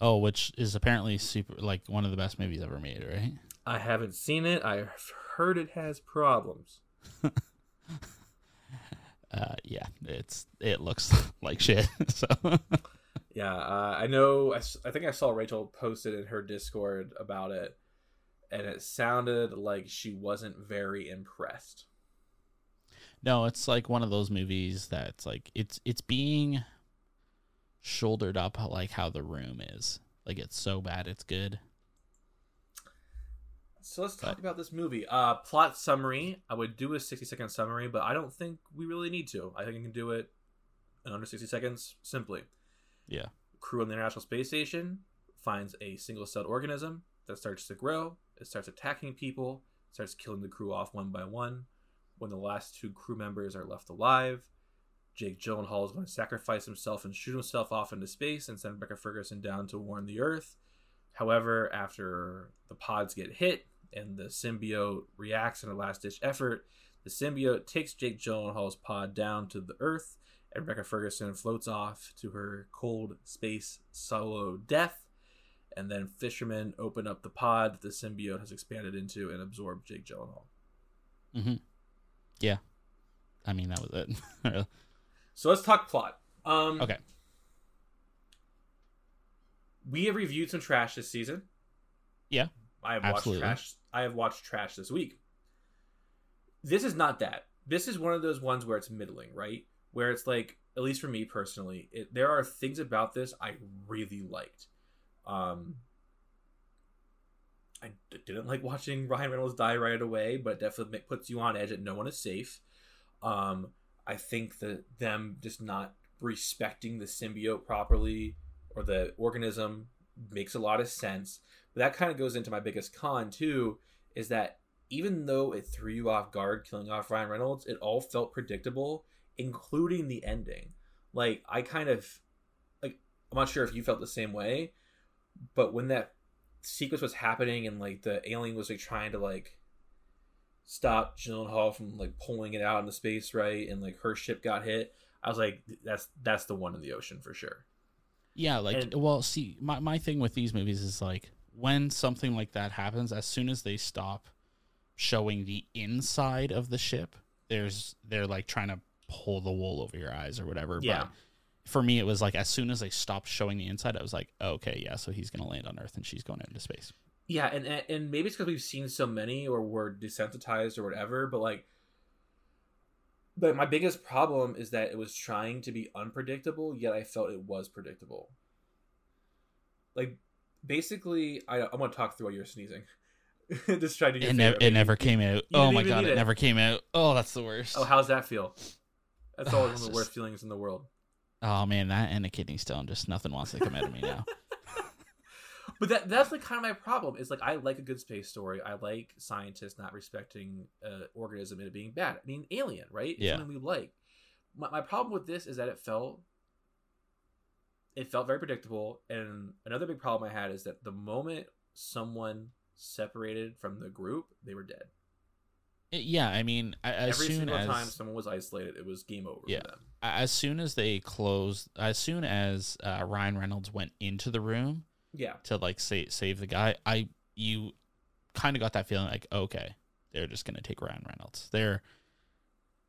Oh, which is apparently super like one of the best movies ever made, right? I haven't seen it. I've heard it has problems. (laughs) uh, yeah, it's it looks (laughs) like shit. (laughs) so yeah, uh, I know. I, I think I saw Rachel posted in her Discord about it, and it sounded like she wasn't very impressed. No, it's like one of those movies that's like it's it's being shouldered up like how the room is. Like it's so bad it's good. So let's talk but, about this movie. Uh, plot summary. I would do a 60 second summary, but I don't think we really need to. I think we can do it in under 60 seconds simply. Yeah. Crew on the International Space Station finds a single celled organism that starts to grow. It starts attacking people, starts killing the crew off one by one. When the last two crew members are left alive, Jake Gyllenhaal is going to sacrifice himself and shoot himself off into space and send Rebecca Ferguson down to warn the Earth. However, after the pods get hit and the symbiote reacts in a last ditch effort, the symbiote takes Jake Gyllenhaal's pod down to the Earth, and Rebecca Ferguson floats off to her cold space solo death. And then fishermen open up the pod that the symbiote has expanded into and absorb Jake Gyllenhaal. Mm-hmm. Yeah. I mean, that was it. (laughs) so let's talk plot. Um, okay we have reviewed some trash this season. Yeah, I have absolutely. watched trash. I have watched trash this week. This is not that. This is one of those ones where it's middling, right? Where it's like, at least for me personally, it, there are things about this I really liked. Um, I didn't like watching Ryan Reynolds die right away, but definitely puts you on edge that no one is safe. Um, I think that them just not respecting the symbiote properly or the organism makes a lot of sense. But that kind of goes into my biggest con too, is that even though it threw you off guard killing off Ryan Reynolds, it all felt predictable, including the ending. Like I kind of like I'm not sure if you felt the same way, but when that sequence was happening and like the alien was like trying to like stop Hall from like pulling it out into space, right? And like her ship got hit. I was like, that's that's the one in the ocean for sure. Yeah, like and, well, see, my my thing with these movies is like when something like that happens, as soon as they stop showing the inside of the ship, there's they're like trying to pull the wool over your eyes or whatever. Yeah. But for me, it was like as soon as they stopped showing the inside, I was like, oh, okay, yeah, so he's gonna land on Earth and she's going into space. Yeah, and and maybe it's because we've seen so many or we're desensitized or whatever, but like but my biggest problem is that it was trying to be unpredictable, yet I felt it was predictable. Like, basically, I, I'm going to talk through while you're sneezing. (laughs) Just trying to. Get it, ne- it never came out. oh my god, it, it, never came out. Oh, that's the worst. Oh, how's that feel? That's (sighs) always one of the worst feelings in the world. Oh man, that and a kidney stone. Just nothing wants to come out of me now. (laughs) but that that's like kind of my problem is like I like a good space story. I like scientists not respecting uh, organism and it being bad. I mean, Alien, right? It's yeah. something we like. My, my problem with this is that it felt it felt very predictable. And another big problem I had is that the moment someone separated from the group, they were dead. Yeah, I mean, as every soon single as, time someone was isolated, it was game over. Yeah, as soon as they closed, as soon as uh, Ryan Reynolds went into the room, yeah. to like save save the guy. I you kind of got that feeling like okay they're just gonna take ryan reynolds. They're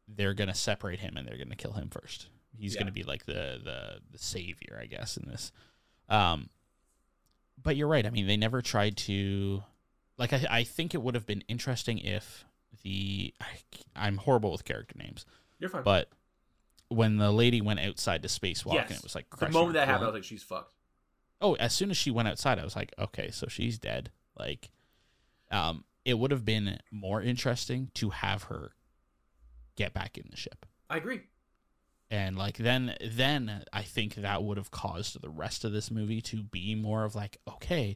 they're gonna separate him and they're gonna kill him first. He's yeah. gonna be like the the the savior i guess in this. Um but you're right. I mean they never tried to like i, I think it would have been interesting if the I, i'm horrible with character names you're fine. but when the lady went outside to spacewalk and it was like the moment that happened, I was like, she's fucked. Oh, as soon as she went outside, I was like, okay, so she's dead. Like, um, it would have been more interesting to have her get back in the ship. I agree. and like then then i think that would have caused the rest of this movie to be more of like okay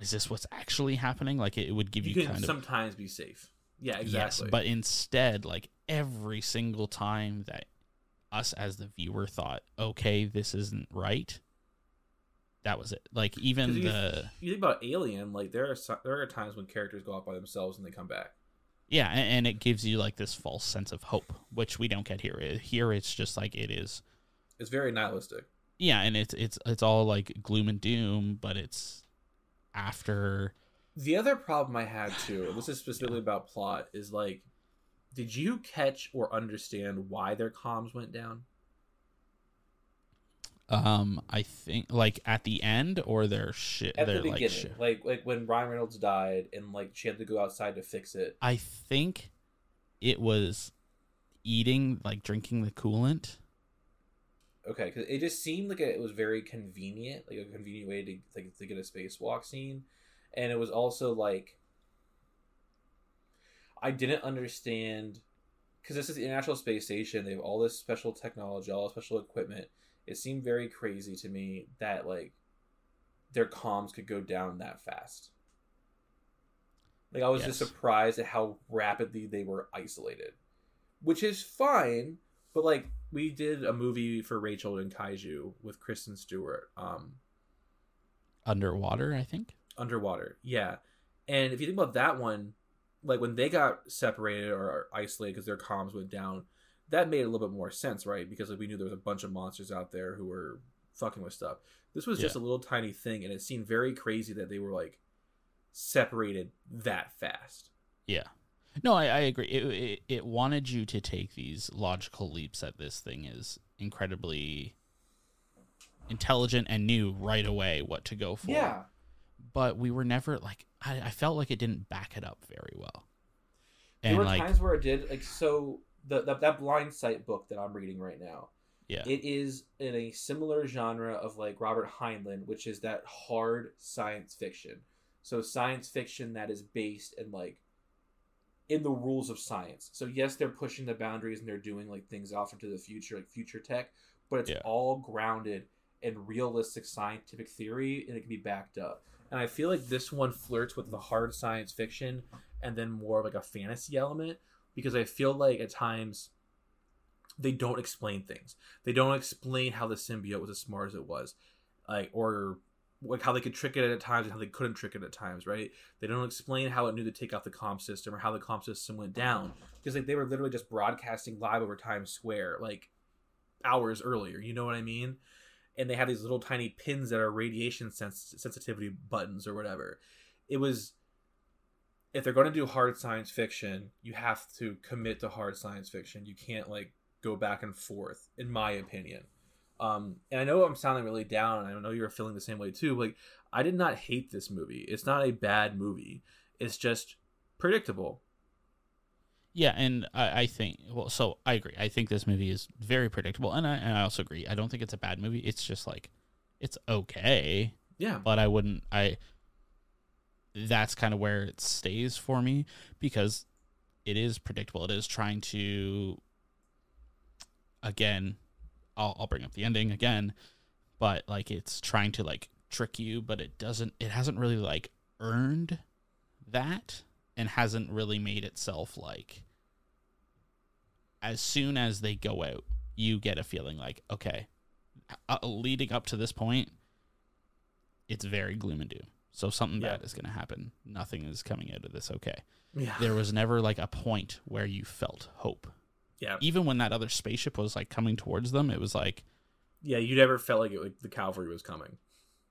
is this what's actually happening like it would give You, you, kind of sometimes be safe. Yeah, exactly. yes but instead like every single time that us as the viewer thought okay this isn't right that was it Like even you, the you think about Alien, like there are there are times when characters go out by themselves and they come back. yeah and, and it gives you like this false sense of hope which we don't get here here it's just like it is It's very nihilistic. yeah and it's it's it's all like gloom and doom but it's after The other problem I had too, and this is (sighs) specifically about plot, is like, did you catch or understand why their comms went down? Um i think like at the end or their shit At the like beginning, shit like like when Ryan Reynolds died, and like she had to go outside to fix it. i think it was eating like drinking the coolant Okay, because it just seemed like it was very convenient, like a convenient way to like to get a spacewalk scene, and it was also like I didn't understand because this is the International Space Station. They have all this special technology, all special equipment. It seemed very crazy to me that like their comms could go down that fast. Like I was just surprised at how rapidly they were isolated, which is fine. But like we did a movie for Rachel and Kaiju with Kristen Stewart, um, underwater i think underwater. Yeah, and if you think about that one, like when they got separated or isolated because their comms went down, that made a little bit more sense, right? Because like, we knew there was a bunch of monsters out there who were fucking with stuff. This was just a little tiny thing, and it seemed very crazy that they were like separated that fast. yeah no i, I agree it, it, it wanted you to take these logical leaps that this thing is incredibly intelligent and knew right away what to go for Yeah. but we were never like I, I felt like it didn't back it up very well. there And were like times where it did like so. The, the that Blindsight book that I'm reading right now. yeah. It is in a similar genre of like Robert Heinlein, which is that hard science fiction. So science fiction that is based in like in the rules of science. So yes, they're pushing the boundaries and they're doing like things off into the future, like future tech, but it's Yeah. all grounded in realistic scientific theory and it can be backed up. And I feel like this one flirts with the hard science fiction and then more of like a fantasy element because I feel like at times they don't explain things. They don't explain how the symbiote was as smart as it was, like or like how they could trick it at times and how they couldn't trick it at times. Right? They don't explain how it knew to take out the comp system or how the comp system went down because like they were literally just broadcasting live over Times Square like hours earlier. You know what I mean? And they have these little tiny pins that are radiation sens- sensitivity buttons or whatever. It was if they're going to do hard science fiction, you have to commit to hard science fiction. You can't like go back and forth, in my opinion. Um, and I know I'm sounding really down, and I know you're feeling the same way too. Like, I did not hate this movie. It's not a bad movie. It's just predictable. Yeah, and I, I think well, so I agree. I think this movie is very predictable, and I and I also agree. I don't think it's a bad movie. It's just like it's okay, Yeah, but I wouldn't. I that's kind of where it stays for me because it is predictable. It is trying to again. I'll I'll bring up the ending again, but like it's trying to like trick you, but it doesn't. It hasn't really like earned that and hasn't really made itself like as soon as they go out you get a feeling like okay uh, leading up to this point it's very gloom and doom so something Yeah. bad is going to happen nothing is coming out of this okay yeah, there was never like a point where you felt hope yeah, even when that other spaceship was like coming towards them it was like yeah. You never felt like it, like the cavalry was coming.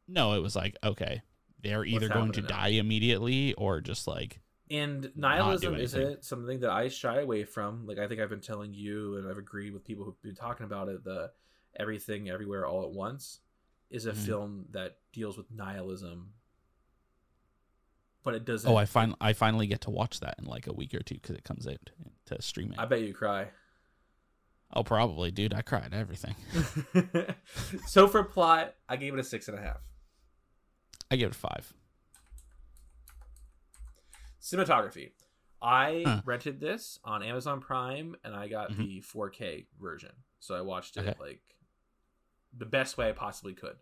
no it was like okay they're either going to now? die immediately or just like And nihilism is it something that I shy away from. Like I think I've been telling you, and I've agreed with people who've been talking about it. The everything, everywhere, all at once is a Mhm. film that deals with nihilism, but it doesn't. oh i fin- i finally get to watch that in like a week or two because it comes out to streaming I bet you cry. Oh, probably, dude. I cried everything. (laughs) (laughs) so for plot, I gave it a six and a half. I give it five. Cinematography. I Huh. rented this on Amazon Prime and I got Mhm. the 4K version. So I watched it Okay. like the best way I possibly could.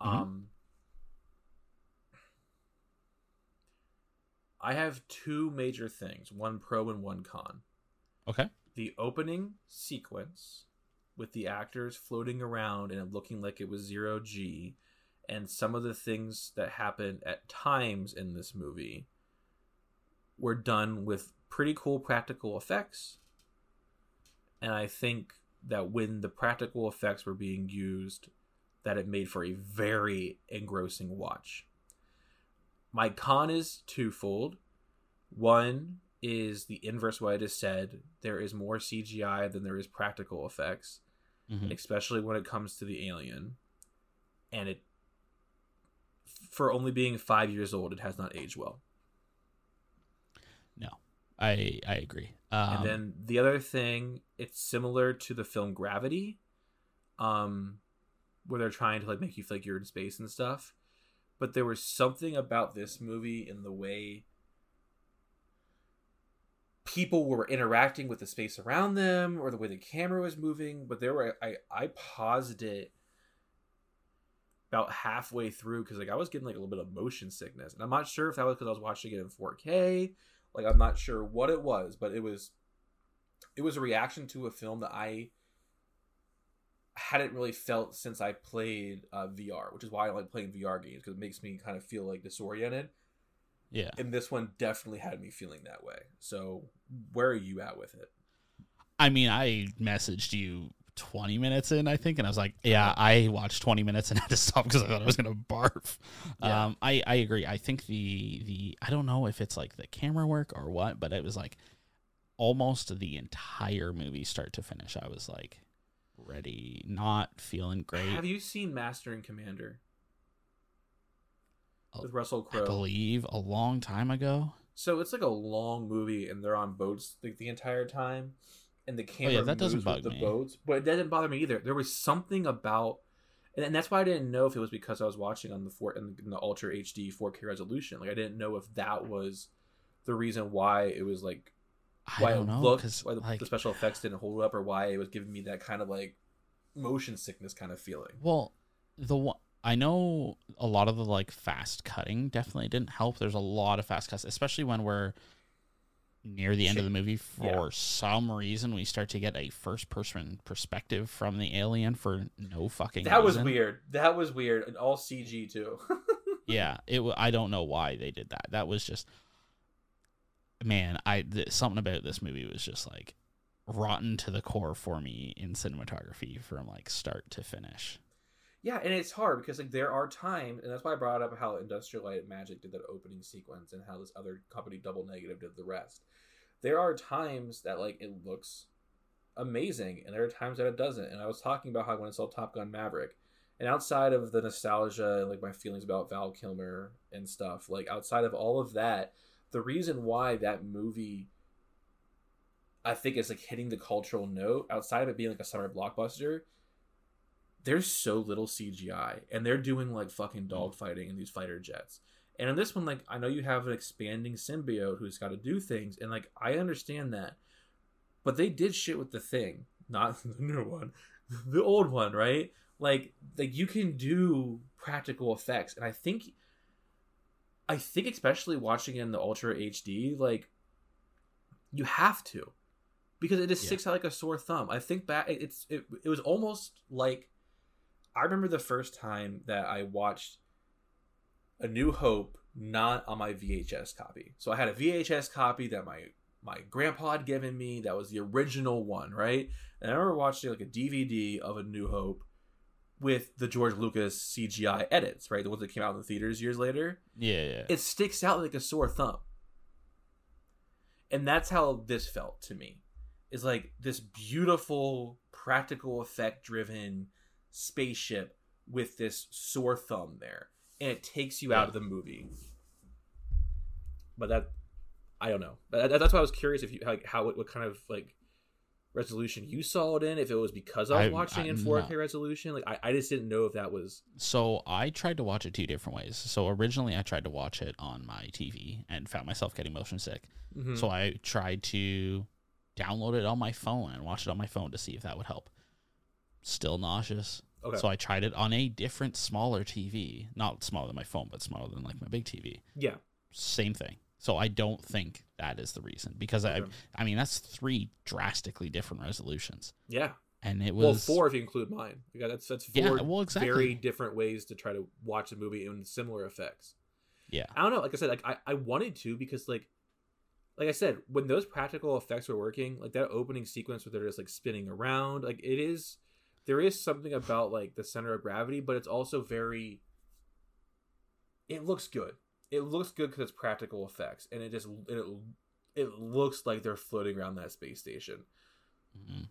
Mhm. Um I have two major things, one pro and one con. Okay. The opening sequence with the actors floating around and it looking like it was zero G and some of the things that happened at times in this movie were done with pretty cool practical effects. And I think that when the practical effects were being used, that it made for a very engrossing watch. My con is twofold. One is the inverse what I just said. There is more CGI than there is practical effects, Mhm. especially when it comes to the alien. And it for only being five years old, it has not aged well. No, I I agree. Um, and then the other thing, it's similar to the film Gravity, um, where they're trying to like make you feel like you're in space and stuff. But there was something about this movie in the way people were interacting with the space around them or the way the camera was moving. But there were I I paused it about halfway through because like I was getting like a little bit of motion sickness, and I'm not sure if that was because I was watching it in 4K. Like I'm not sure what it was, but it was it was a reaction to a film that I hadn't really felt since I played uh, VR, which is why I like playing VR games because it makes me kind of feel like disoriented. yeah, And this one definitely had me feeling that way. So where are you at with it? I mean, I messaged you 20 minutes in, I think, and I was like, yeah, I watched 20 minutes and (laughs) had to stop because I thought I was gonna barf. Yeah. Um, I I agree. I think the the I don't know if it's like the camera work or what, but it was like almost the entire movie, start to finish. I was like ready, not feeling great. Have you seen Master and Commander with Russell Crowe. I believe a long time ago. So it's like a long movie, and they're on boats like the entire time, and the camera Oh, yeah, that doesn't bug with the me. boats. But it didn't bother me either. There was something about, and, that's why I didn't know if it was because I was watching on the four in the, in the Ultra HD 4K resolution. Like I didn't know if that was the reason why it was like why don't it know looked, why the, like the special effects didn't hold up, or why it was giving me that kind of like motion sickness kind of feeling. Well, the one I know a lot of the like fast cutting definitely didn't help. There's a lot of fast cuts, especially when we're near the end of the movie. For Yeah. some reason, we start to get a first person perspective from the alien for no fucking. That was weird. That was weird, and all CG too. (laughs) Yeah, it. I don't know why they did that. That was just, man. I th- something about this movie was just like rotten to the core for me in cinematography from like start to finish. Yeah, and it's hard because like there are times, and that's why I brought up how Industrial Light and Magic did that opening sequence, and how this other company, Double Negative, did the rest. There are times that like it looks amazing, and there are times that it doesn't. And I was talking about how when I saw Top Gun Maverick, and outside of the nostalgia and like my feelings about Val Kilmer and stuff, like outside of all of that, the reason why that movie I think is like hitting the cultural note outside of it being like a summer blockbuster there's so little CGI, and they're doing like fucking mm-hmm. dogfighting in these fighter jets. And in this one, like I know you have an expanding symbiote who's got to do things, and like I understand that, but they did shit with the thing, not (laughs) the new one, the old one, right? Like, like you can do practical effects, and I think, I think especially watching in the Ultra HD, like you have to, because it just Yeah. sticks out like a sore thumb. I think back, it's it, it was almost like I remember the first time that I watched A New Hope not on my VHS copy. So I had a VHS copy that my my grandpa had given me that was the original one, right? And I remember watching like a DVD of A New Hope with the George Lucas CGI edits, right? The ones that came out in the theaters years later. Yeah, yeah. It sticks out like a sore thumb. And that's how this felt to me. Is like this beautiful practical effect driven spaceship with this sore thumb there and it takes you out of the movie but that i don't know that, that's why i was curious if you like how it what kind of like resolution you saw it in, if it was because I was I- watching I- in 4K no. resolution. Like I, I just didn't know if that was So I tried to watch it two different ways. So originally I tried to watch it on my TV and found myself getting motion sick. Mhm. So I tried to download it on my phone and watch it on my phone to see if that would help. Still nauseous. okay. So I tried it on a different smaller TV, not smaller than my phone, but smaller than like my big TV. yeah. Same thing. So I don't think that is the reason because I Okay. I mean that's three drastically different resolutions. Yeah. And it Well, was four if you include mine. Yeah, that's that's Yeah, well, exactly. very different ways to try to watch a movie in similar effects. Yeah. I don't know. Like I said, like I, I wanted to because like like I said, when those practical effects were working, like that opening sequence where they're just like spinning around, like it is there is something about like the center of gravity, but it's also very it looks good. It looks good because it's practical effects, and it just it it looks like they're floating around that space station. Mhm.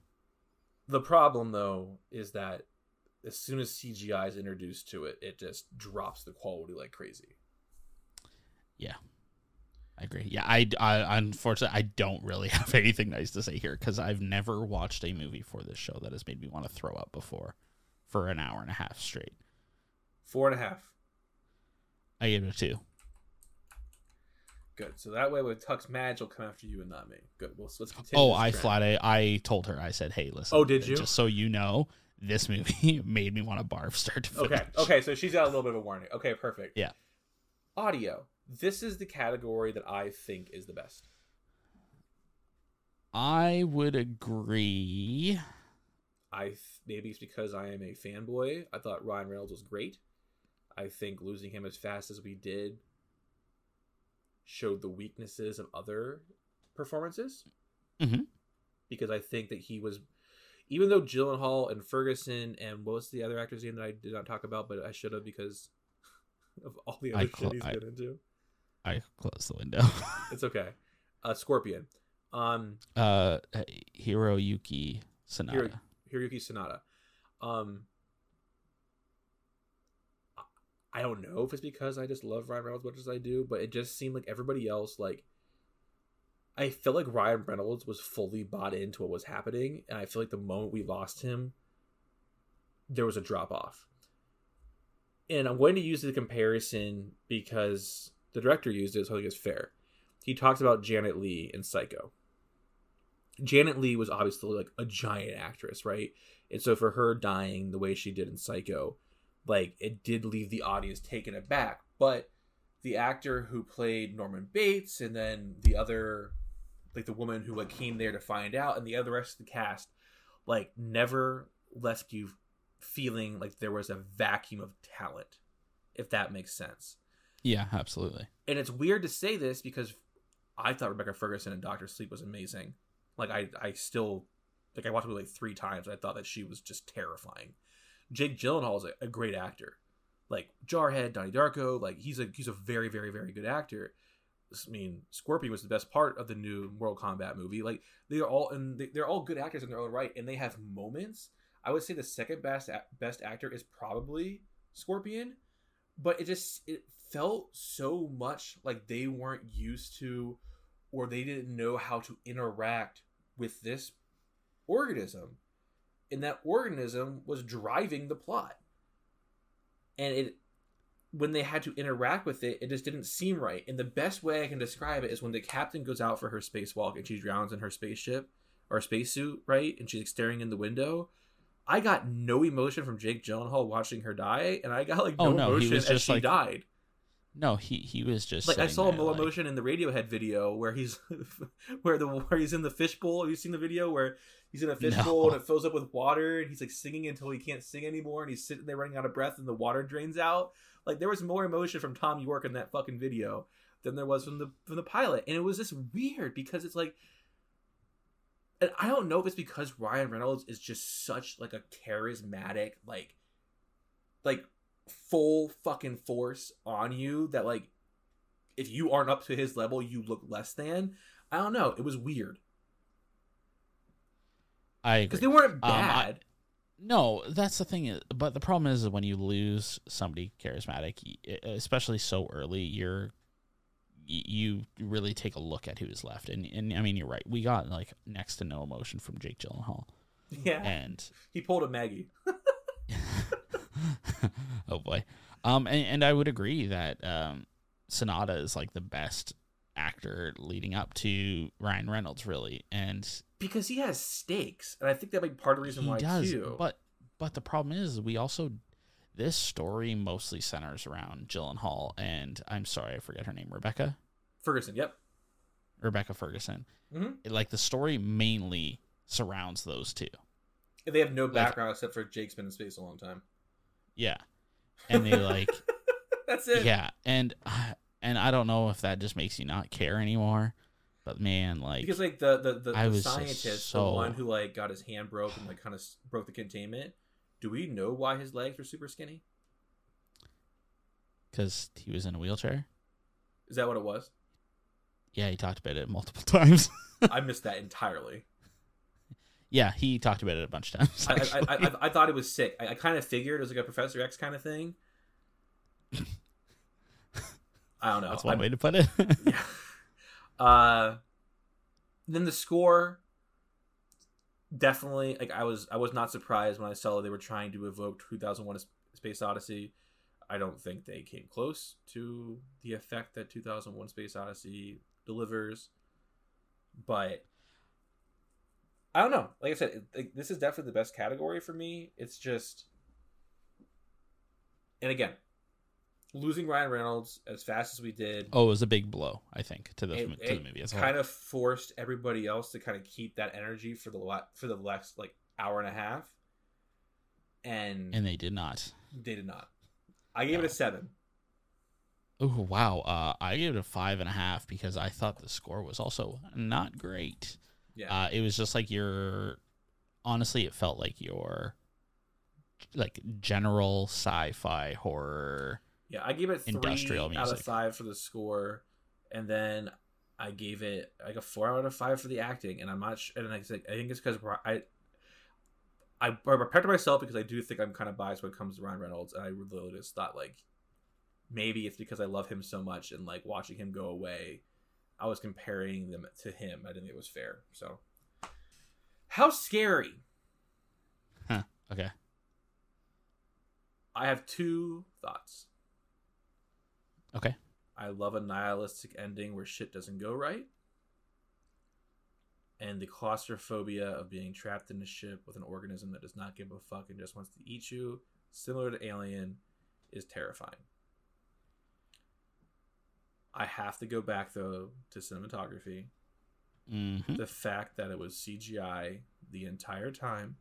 The problem though is that as soon as CGI is introduced to it, it just drops the quality like crazy. Yeah. I agree. Yeah, I, I unfortunately I don't really (laughs) have anything nice to say here because I've never watched a movie for this show that has made me want to throw up before for an hour and a half straight. Four and a half. I gave it a two. Good. So that way, with Tux Madge will come after you and not me. Good. Well, so let's continue. Oh, I trend. flat I, I told her I said, hey, listen. Oh, did you? Just so you know, this movie (laughs) made me want to barf start to finish. Okay. Okay. So she's got a little bit of a warning. Okay. Perfect. Yeah. Audio. This is the category that I think is the best. I would agree. I th- maybe it's because I am a fanboy. I thought Ryan Reynolds was great. I think losing him as fast as we did showed the weaknesses of other performances. Mhm. Because I think that he was, even though Gyllenhaal and Ferguson and what was the other actor's name that I did not talk about, but I should have because (laughs) of all the other cl- shit he's I- been into. I closed the window. (laughs) It's okay. Uh, Scorpion. Um, uh, Hiroyuki Sanada. Hiro- Hiroyuki Sanada. Um, I- I don't know if it's because I just love Ryan Reynolds as much as I do, but it just seemed like everybody else, like, I feel like Ryan Reynolds was fully bought into what was happening, and I feel like the moment we lost him, there was a drop off. And I'm going to use the comparison because the director used it, so I think it's fair. He talks about Janet Leigh in Psycho. Janet Leigh was obviously like a giant actress, right? And so for her dying the way she did in Psycho, like it did leave the audience taken aback. But the actor who played Norman Bates and then the other like the woman who like came there to find out and the other rest of the cast like never left you feeling like there was a vacuum of talent, if that makes sense. Yeah, absolutely. And it's weird to say this because I thought Rebecca Ferguson in Doctor Sleep was amazing. Like I, I still like I watched it like three times. And I thought that she was just terrifying. Jake Gyllenhaal is a, a great actor. Like Jarhead, Donnie Darko, like he's a he's a very very very good actor. I mean, Scorpion was the best part of the new Mortal Kombat movie. Like they are all and they, they're all good actors in their own right, and they have moments. I would say the second best best actor is probably Scorpion, but it just it felt so much like they weren't used to or they didn't know how to interact with this organism and that organism was driving the plot. And it when they had to interact with it it just didn't seem right. And the best way i can describe it is when the captain goes out for her spacewalk and she drowns in her spaceship or spacesuit right? And she's like, staring in the window. I got no emotion from jake gyllenhaal watching her die and i got like no, Oh, no, emotion as she like- died No, he he was just like I saw there, more like- emotion in the Radiohead video where he's (laughs) where the where he's in the fishbowl. Have you seen the video where he's in a fishbowl No. and it fills up with water and he's like singing until he can't sing anymore and he's sitting there running out of breath and the water drains out. Like there was more emotion from Thom Yorke in that fucking video than there was from the from the pilot, and it was just weird because it's like. And I don't know if it's because Ryan Reynolds is just such like a charismatic, like, like full fucking force on you that like if you aren't up to his level you look less than. I don't know. It was weird. I because they weren't Um, I- bad. No, that's the thing. But the problem is when you lose somebody charismatic, especially so early, you're you really take a look at who's left, and and I mean you're right. We got like next to no emotion from Jake Gyllenhaal, Yeah, and he pulled a Maggie. (laughs) (laughs) oh boy, um, and, and I would agree that um, Sanada is like the best actor leading up to Ryan Reynolds, really, and because he has stakes, and I think that might be part of the reason he why does. too. But but the problem is we also this story mostly centers around Gyllenhaal and I'm sorry I forget her name Rebecca Ferguson, yep. Rebecca Ferguson. Mhm. It- like the story mainly surrounds those two. They have no background except for Jake's been in space a long time. Yeah, and they like (laughs) That's it. yeah, and (sighs) and I don't know if that just makes you not care anymore, but man, like because like the the, the, the scientist, so- the one who like got his hand broke and like kind of broke the containment. Do we know why his legs were super skinny? because he was in a wheelchair. Is that what it was? Yeah, he talked about it multiple (laughs) times. I missed that entirely. Yeah, he talked about it a bunch of times. I, I. I, I, thought it was sick. I, I kind of figured it was like a Professor X kind of thing. I don't know. That's one I'm- way to put it. (laughs) yeah. Uh, then the score definitely like I was I was not surprised when I saw they were trying to evoke 2001: Space Odyssey. I don't think they came close to the effect that 2001: Space Odyssey delivers, but I don't know. Like I said, it, like, this is definitely the best category for me. It's just, and again, losing Ryan Reynolds as fast as we did oh, it was a big blow, I think, to the it, to the it movie as a kind of forced everybody else to kind of keep that energy for the la- for the last like hour and a half, and, and they did not. they did not. I gave it a seven. Oh wow! Uh, I gave it a five and a half because I thought the score was also not great. Yeah, Uh, it was just like your, honestly, it felt like your, like general sci-fi horror. yeah. I gave it three industrial out music. of five for the score, and then I gave it like a four out of five for the acting. And I'm not. Sh- and I think I think it's because I. I prepared myself because I do think I'm kind of biased when it comes to Ryan Reynolds, and I really just thought like maybe it's because I love him so much and like watching him go away, I was comparing them to him. I didn't think it was fair. So, how scary! Huh. Okay. I have two thoughts. Okay. I love a nihilistic ending where shit doesn't go right. And the claustrophobia of being trapped in a ship with an organism that does not give a fuck and just wants to eat you, similar to Alien, is terrifying. I have to go back though to cinematography. hmm The fact that it was CGI the entire time.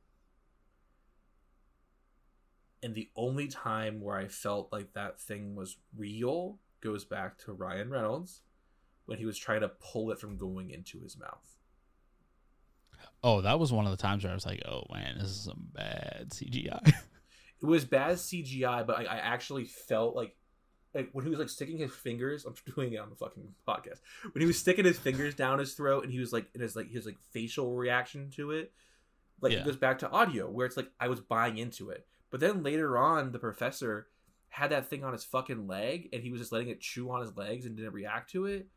And the only time where I felt like that thing was real goes back to Ryan Reynolds when he was trying to pull it from going into his mouth. Oh, that was one of the times where I was like, "Oh man, this is some bad CGI." (laughs) It was bad CGI, but I, I actually felt like like when he was like sticking his fingers, I'm (laughs) doing it on the fucking podcast. When he was sticking his fingers down his throat and he was like, and it is like his like facial reaction to it, like Yeah. it goes back to audio where it's like I was buying into it. But then later on, the professor had that thing on his fucking leg and he was just letting it chew on his legs and didn't react to it.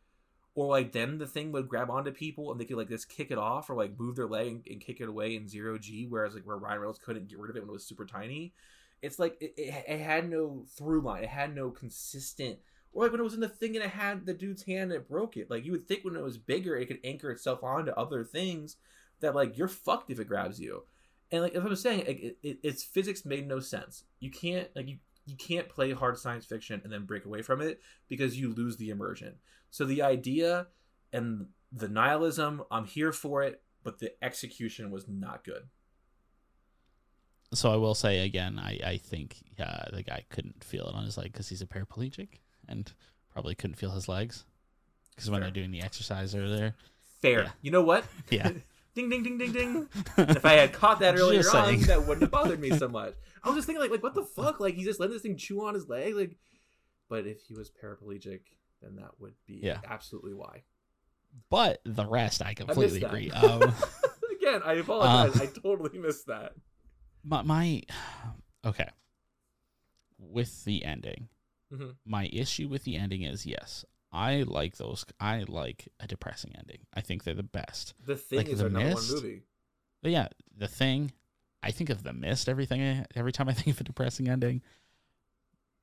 Or like then the thing would grab onto people and they could like just kick it off or like move their leg and, and kick it away in zero G, whereas like where Ryan Reynolds couldn't get rid of it when it was super tiny. It's like it, it, it had no through line. It had no consistent. Or like when it was in the thing and it had the dude's hand and it broke it. Like you would think when it was bigger, it could anchor itself onto other things that like you're fucked if it grabs you. And like if I'm saying, it, it, its physics made no sense. You can't like you you can't play hard science fiction and then break away from it because you lose the immersion. So the idea and the nihilism, I'm here for it, but the execution was not good. So I will say again, I I think uh, the guy couldn't feel it on his leg because he's a paraplegic and probably couldn't feel his legs because when they're doing the exercise over there. Fair. Yeah. You know what? (laughs) Yeah. (laughs) ding ding ding ding ding. if I had caught that (laughs) earlier Just on, saying. that wouldn't have bothered me so much. I was just thinking like like what the fuck? Like he's just letting this thing chew on his leg. Like, but if he was paraplegic, then that would be Yeah. absolutely why. But the rest, I completely that. agree. Um, Again, I apologize. Uh, I totally missed that. My, my (sighs) okay with the ending Mhm. my issue with the ending is yes I like those. I like a depressing ending. I think they're the best. The thing Like is The our number one movie. But yeah, the thing. I think of the mist. Everything. Every time I (laughs) think of a depressing ending.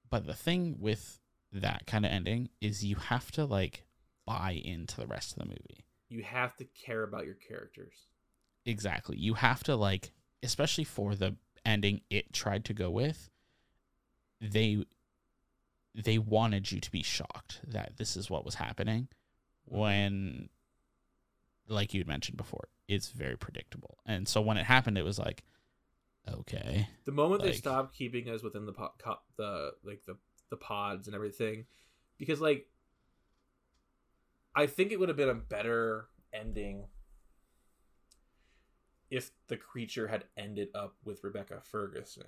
But the thing with that kind of ending is you have to like buy into the rest of the movie. You have to care about your characters. Exactly. You have to like, especially for the ending it tried to go with. They they wanted you to be shocked that this is what was happening mm-hmm. when like you had mentioned before it's very predictable and so when it happened it was like okay The moment they stopped keeping us within the po- co- the like the the pods and everything, because like I think it would have been a better ending if the creature had ended up with Rebecca Ferguson.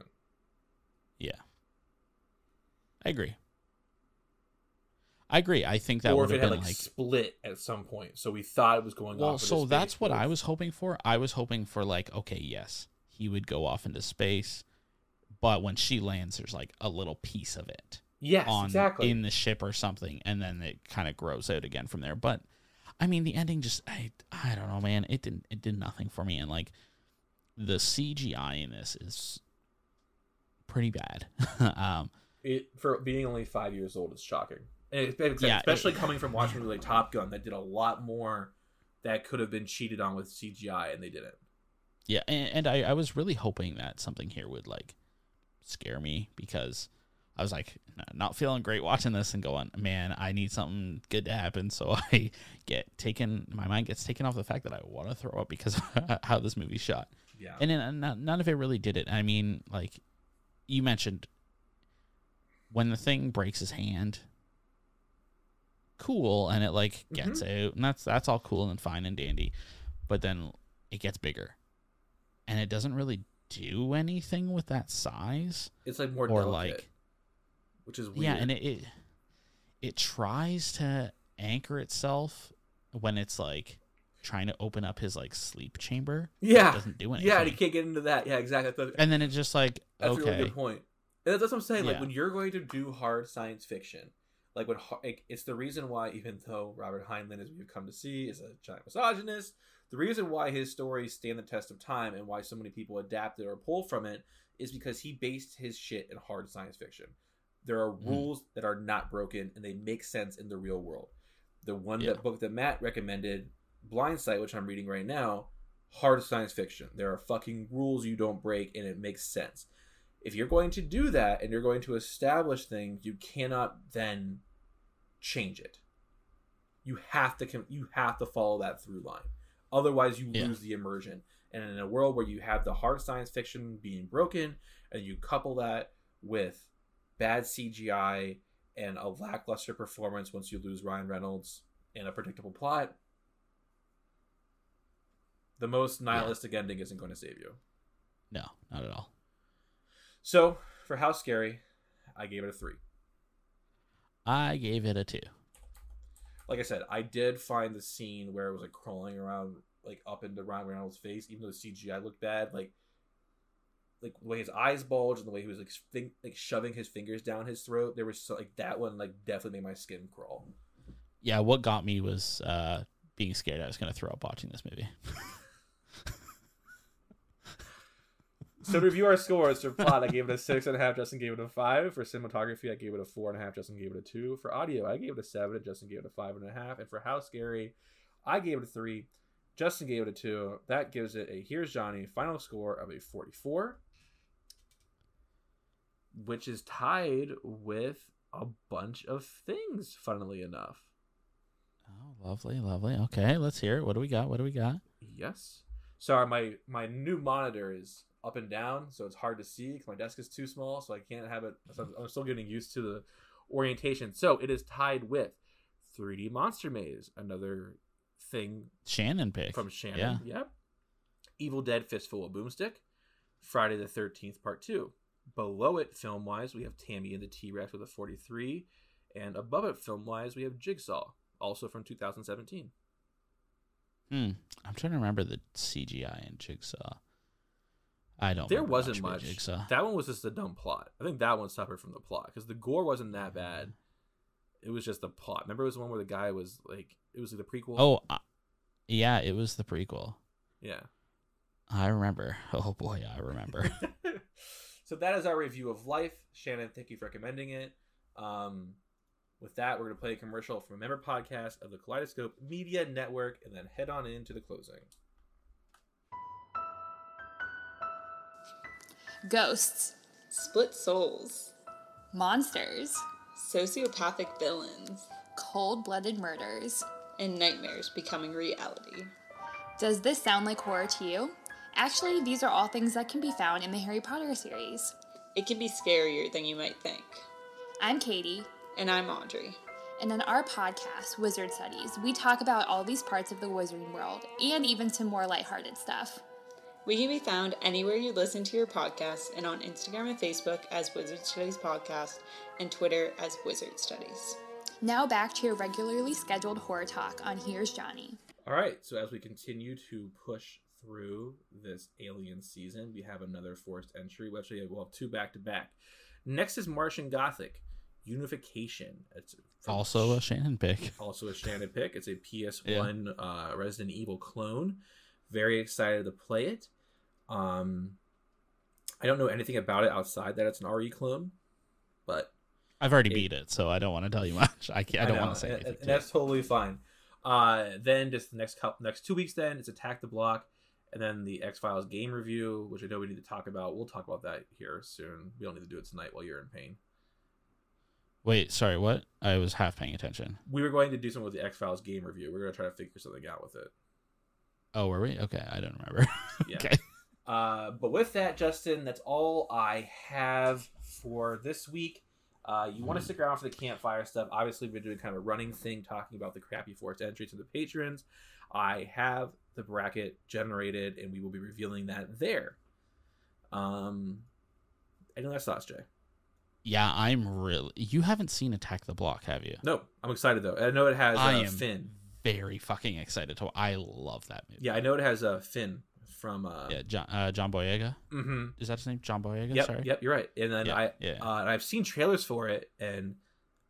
yeah i agree i agree i think that or would if it have had been like, like split at some point, so we thought it was going well off. into so that's what i was hoping for i was hoping for like okay yes he would go off into space but when she lands there's like a little piece of it Yes, on exactly. in the ship or something and then it kind of grows out again from there but i mean the ending just i i don't know man it didn't it did nothing for me and like the cgi in this is pretty bad (laughs) um it for being only five years old is shocking. And it's- it's- Yeah, especially it- coming from watching like Top Gun, that did a lot more that could have been cheated on with CGI, and they didn't. yeah and, and i i was really hoping that something here would like scare me because i was like not feeling great watching this and going man i need something good to happen. So (laughs) i get taken my mind gets taken off the fact that i want to throw up because of (laughs) how this movie's shot. Yeah, and then none, none of it really did it. I mean, like you mentioned, when the thing breaks his hand, cool, and it like mm-hmm. gets out, and that's that's all cool and fine and dandy, but then it gets bigger, and it doesn't really do anything with that size, it's like more or delicate, like which is weird. yeah, and it, it it tries to anchor itself when it's like trying to open up his like sleep chamber. It yeah, doesn't do anything. yeah, and you can't get into that. Yeah, exactly. That's, and then it's just like that's a really good point. And that's what I'm saying. Like when you're going to do hard science fiction, like when like, it's the reason why, even though Robert Heinlein, as we've come to see, is a giant misogynist, the reason why his stories stand the test of time and why so many people adapted or pull from it is because he based his shit in hard science fiction. There are Mhm. rules that are not broken and they make sense in the real world. The one Yeah. that book that Matt recommended, Blindsight, which I'm reading right now, hard science fiction. There are fucking rules you don't break and it makes sense. If you're going to do that and you're going to establish things, you cannot then change it. You have to you have to follow that through line. Otherwise, you Yeah. lose the immersion. And in a world where you have the hard science fiction being broken, and you couple that with bad CGI and a lackluster performance once you lose Ryan Reynolds and a predictable plot, the most nihilistic ending isn't going to save you. no, not at all. So, for How Scary, I gave it a three. I gave it a two. Like I said, I did find the scene where it was like crawling around, like up into Ryan Reynolds' face, even though the CGI looked bad. Like, like the way his eyes bulged and the way he was like fin- like shoving his fingers down his throat. There was so, like that one like definitely made my skin crawl. Yeah, what got me was uh, being scared I was going to throw up watching this movie. (laughs) So to review our scores for plot, I gave it a six and a half. Justin gave it a five. For cinematography, I gave it a four and a half. Justin gave it a two. For audio, I gave it a seven. And Justin gave it a five and a half. And for How Scary, I gave it a three. Justin gave it a two. That gives it a Here's Johnny final score of a 44, which is tied with a bunch of things, funnily enough. Oh, lovely, lovely. Okay, let's hear it. What do we got? What do we got? Yes. Sorry, my my new monitor is up and down, so it's hard to see because my desk is too small, so I can't have it. So I'm, still getting used to the orientation. So it is tied with 3D Monster Maze, another thing Shannon pick. from Shannon. Yeah. Yep. Evil Dead Fistful of Boomstick, Friday the 13th Part 2. Below it, film wise, we have Tammy and the T Rex with a 43. And above it, film wise, we have Jigsaw, also from 2017. Hmm. I'm trying to remember the CGI in Jigsaw. I don't. there wasn't much. Jigsaw. That one was just a dumb plot. I think that one suffered from the plot because the gore wasn't that bad. It was just the plot. Remember, it was the one where the guy was like, it was like the prequel. Oh, uh, yeah, it was the prequel. yeah. I remember. (laughs) Oh boy, I remember. (laughs) so that is our review of Life. Shannon, thank you for recommending it. Um, with that, we're going to play a commercial from a member podcast of the Kaleidoscope Media Network and then head on into the closing. Ghosts, Split souls, monsters, sociopathic villains, cold blooded murders. and nightmares becoming reality. Does this sound like horror to you? Actually, these are all things that can be found in the Harry Potter series. It can be scarier than you might think. I'm Katie, And I'm Audrey. and on our podcast, Wizard Studies, we talk about all these parts of the wizarding world and even some more lighthearted stuff. We can be found anywhere you listen to your podcasts and on Instagram and Facebook as Wizard Studies Podcast and Twitter as Wizard Studies. Now back to your regularly scheduled horror talk on Here's Johnny. All right. So as we continue to push through this alien season, we have another forced entry. We actually we'll have two back to back. Next is Martian Gothic Unification. It's also a Shannon pick. (laughs) also a Shannon pick. It's a PS1 uh, Resident Evil clone. Very excited to play it. Um, I don't know anything about it outside that it's an RE clone, but I've already It- beat it, so I don't want to tell you much. I can't, I don't know, want to say and- anything. and to that's totally fine. Uh, then just the next couple, next two weeks, then it's Attack the Block, and then the X Files game review, which I know we need to talk about. We'll talk about that here soon. We don't need to do it tonight while you're in pain. Wait, sorry, what? I was half paying attention. We were going to do something with the X Files game review. We're gonna try to figure something out with it. Oh, were we? Okay, I don't remember. (laughs) Yeah. okay. Uh, but with that, Justin, that's all I have for this week. Uh, you want to Mhm. stick around for the campfire stuff. Obviously, we're doing kind of a running thing talking about the crappy forced entry to the patrons. I have the bracket generated, and we will be revealing that there. Um, any last thoughts, Jay? Yeah, I'm really. You haven't seen Attack the Block, have you? No, I'm excited though. I know it has I uh, am Finn. very fucking excited to. I love that movie. Yeah, I know it has uh, Finn from. Uh, Yeah, John, uh, John Boyega. hmm Is that his name? John Boyega. Yep, Sorry. yep, you're right. And then Yeah, I, yeah. uh, I've seen trailers for it, and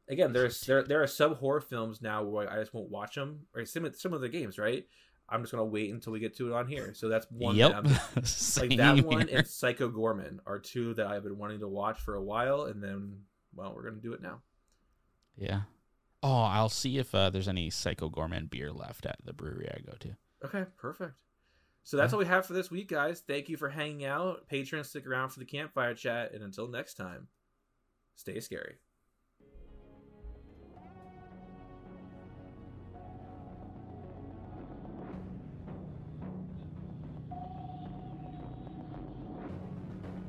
again, there's there there are some horror films now where I just won't watch them, or some some of the games, right? I'm just gonna wait until we get to it on here. So that's one. Yep. That (laughs) like that one here. and Psycho Goreman are two that I've been wanting to watch for a while, and then well, we're gonna do it now. Yeah. Oh, I'll see if uh, there's any Psycho Goreman beer left at the brewery I go to. Okay, perfect. So that's all we have for this week, guys. Thank you for hanging out. Patrons, stick around for the campfire chat, and until next time, stay scary.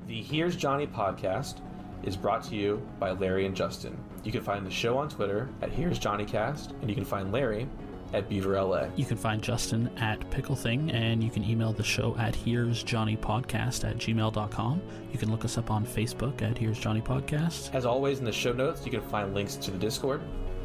The Here's Johnny podcast is brought to you by Larry and Justin. You can find the show on Twitter at Here's Johnny Cast, and you can find Larry at Beaver LA. You can find Justin at Pickle Thing, and you can email the show at Here's Johnny Podcast at gmail.com. You can look us up on Facebook at Here's Johnny Podcast. As always, in the show notes, you can find links to the Discord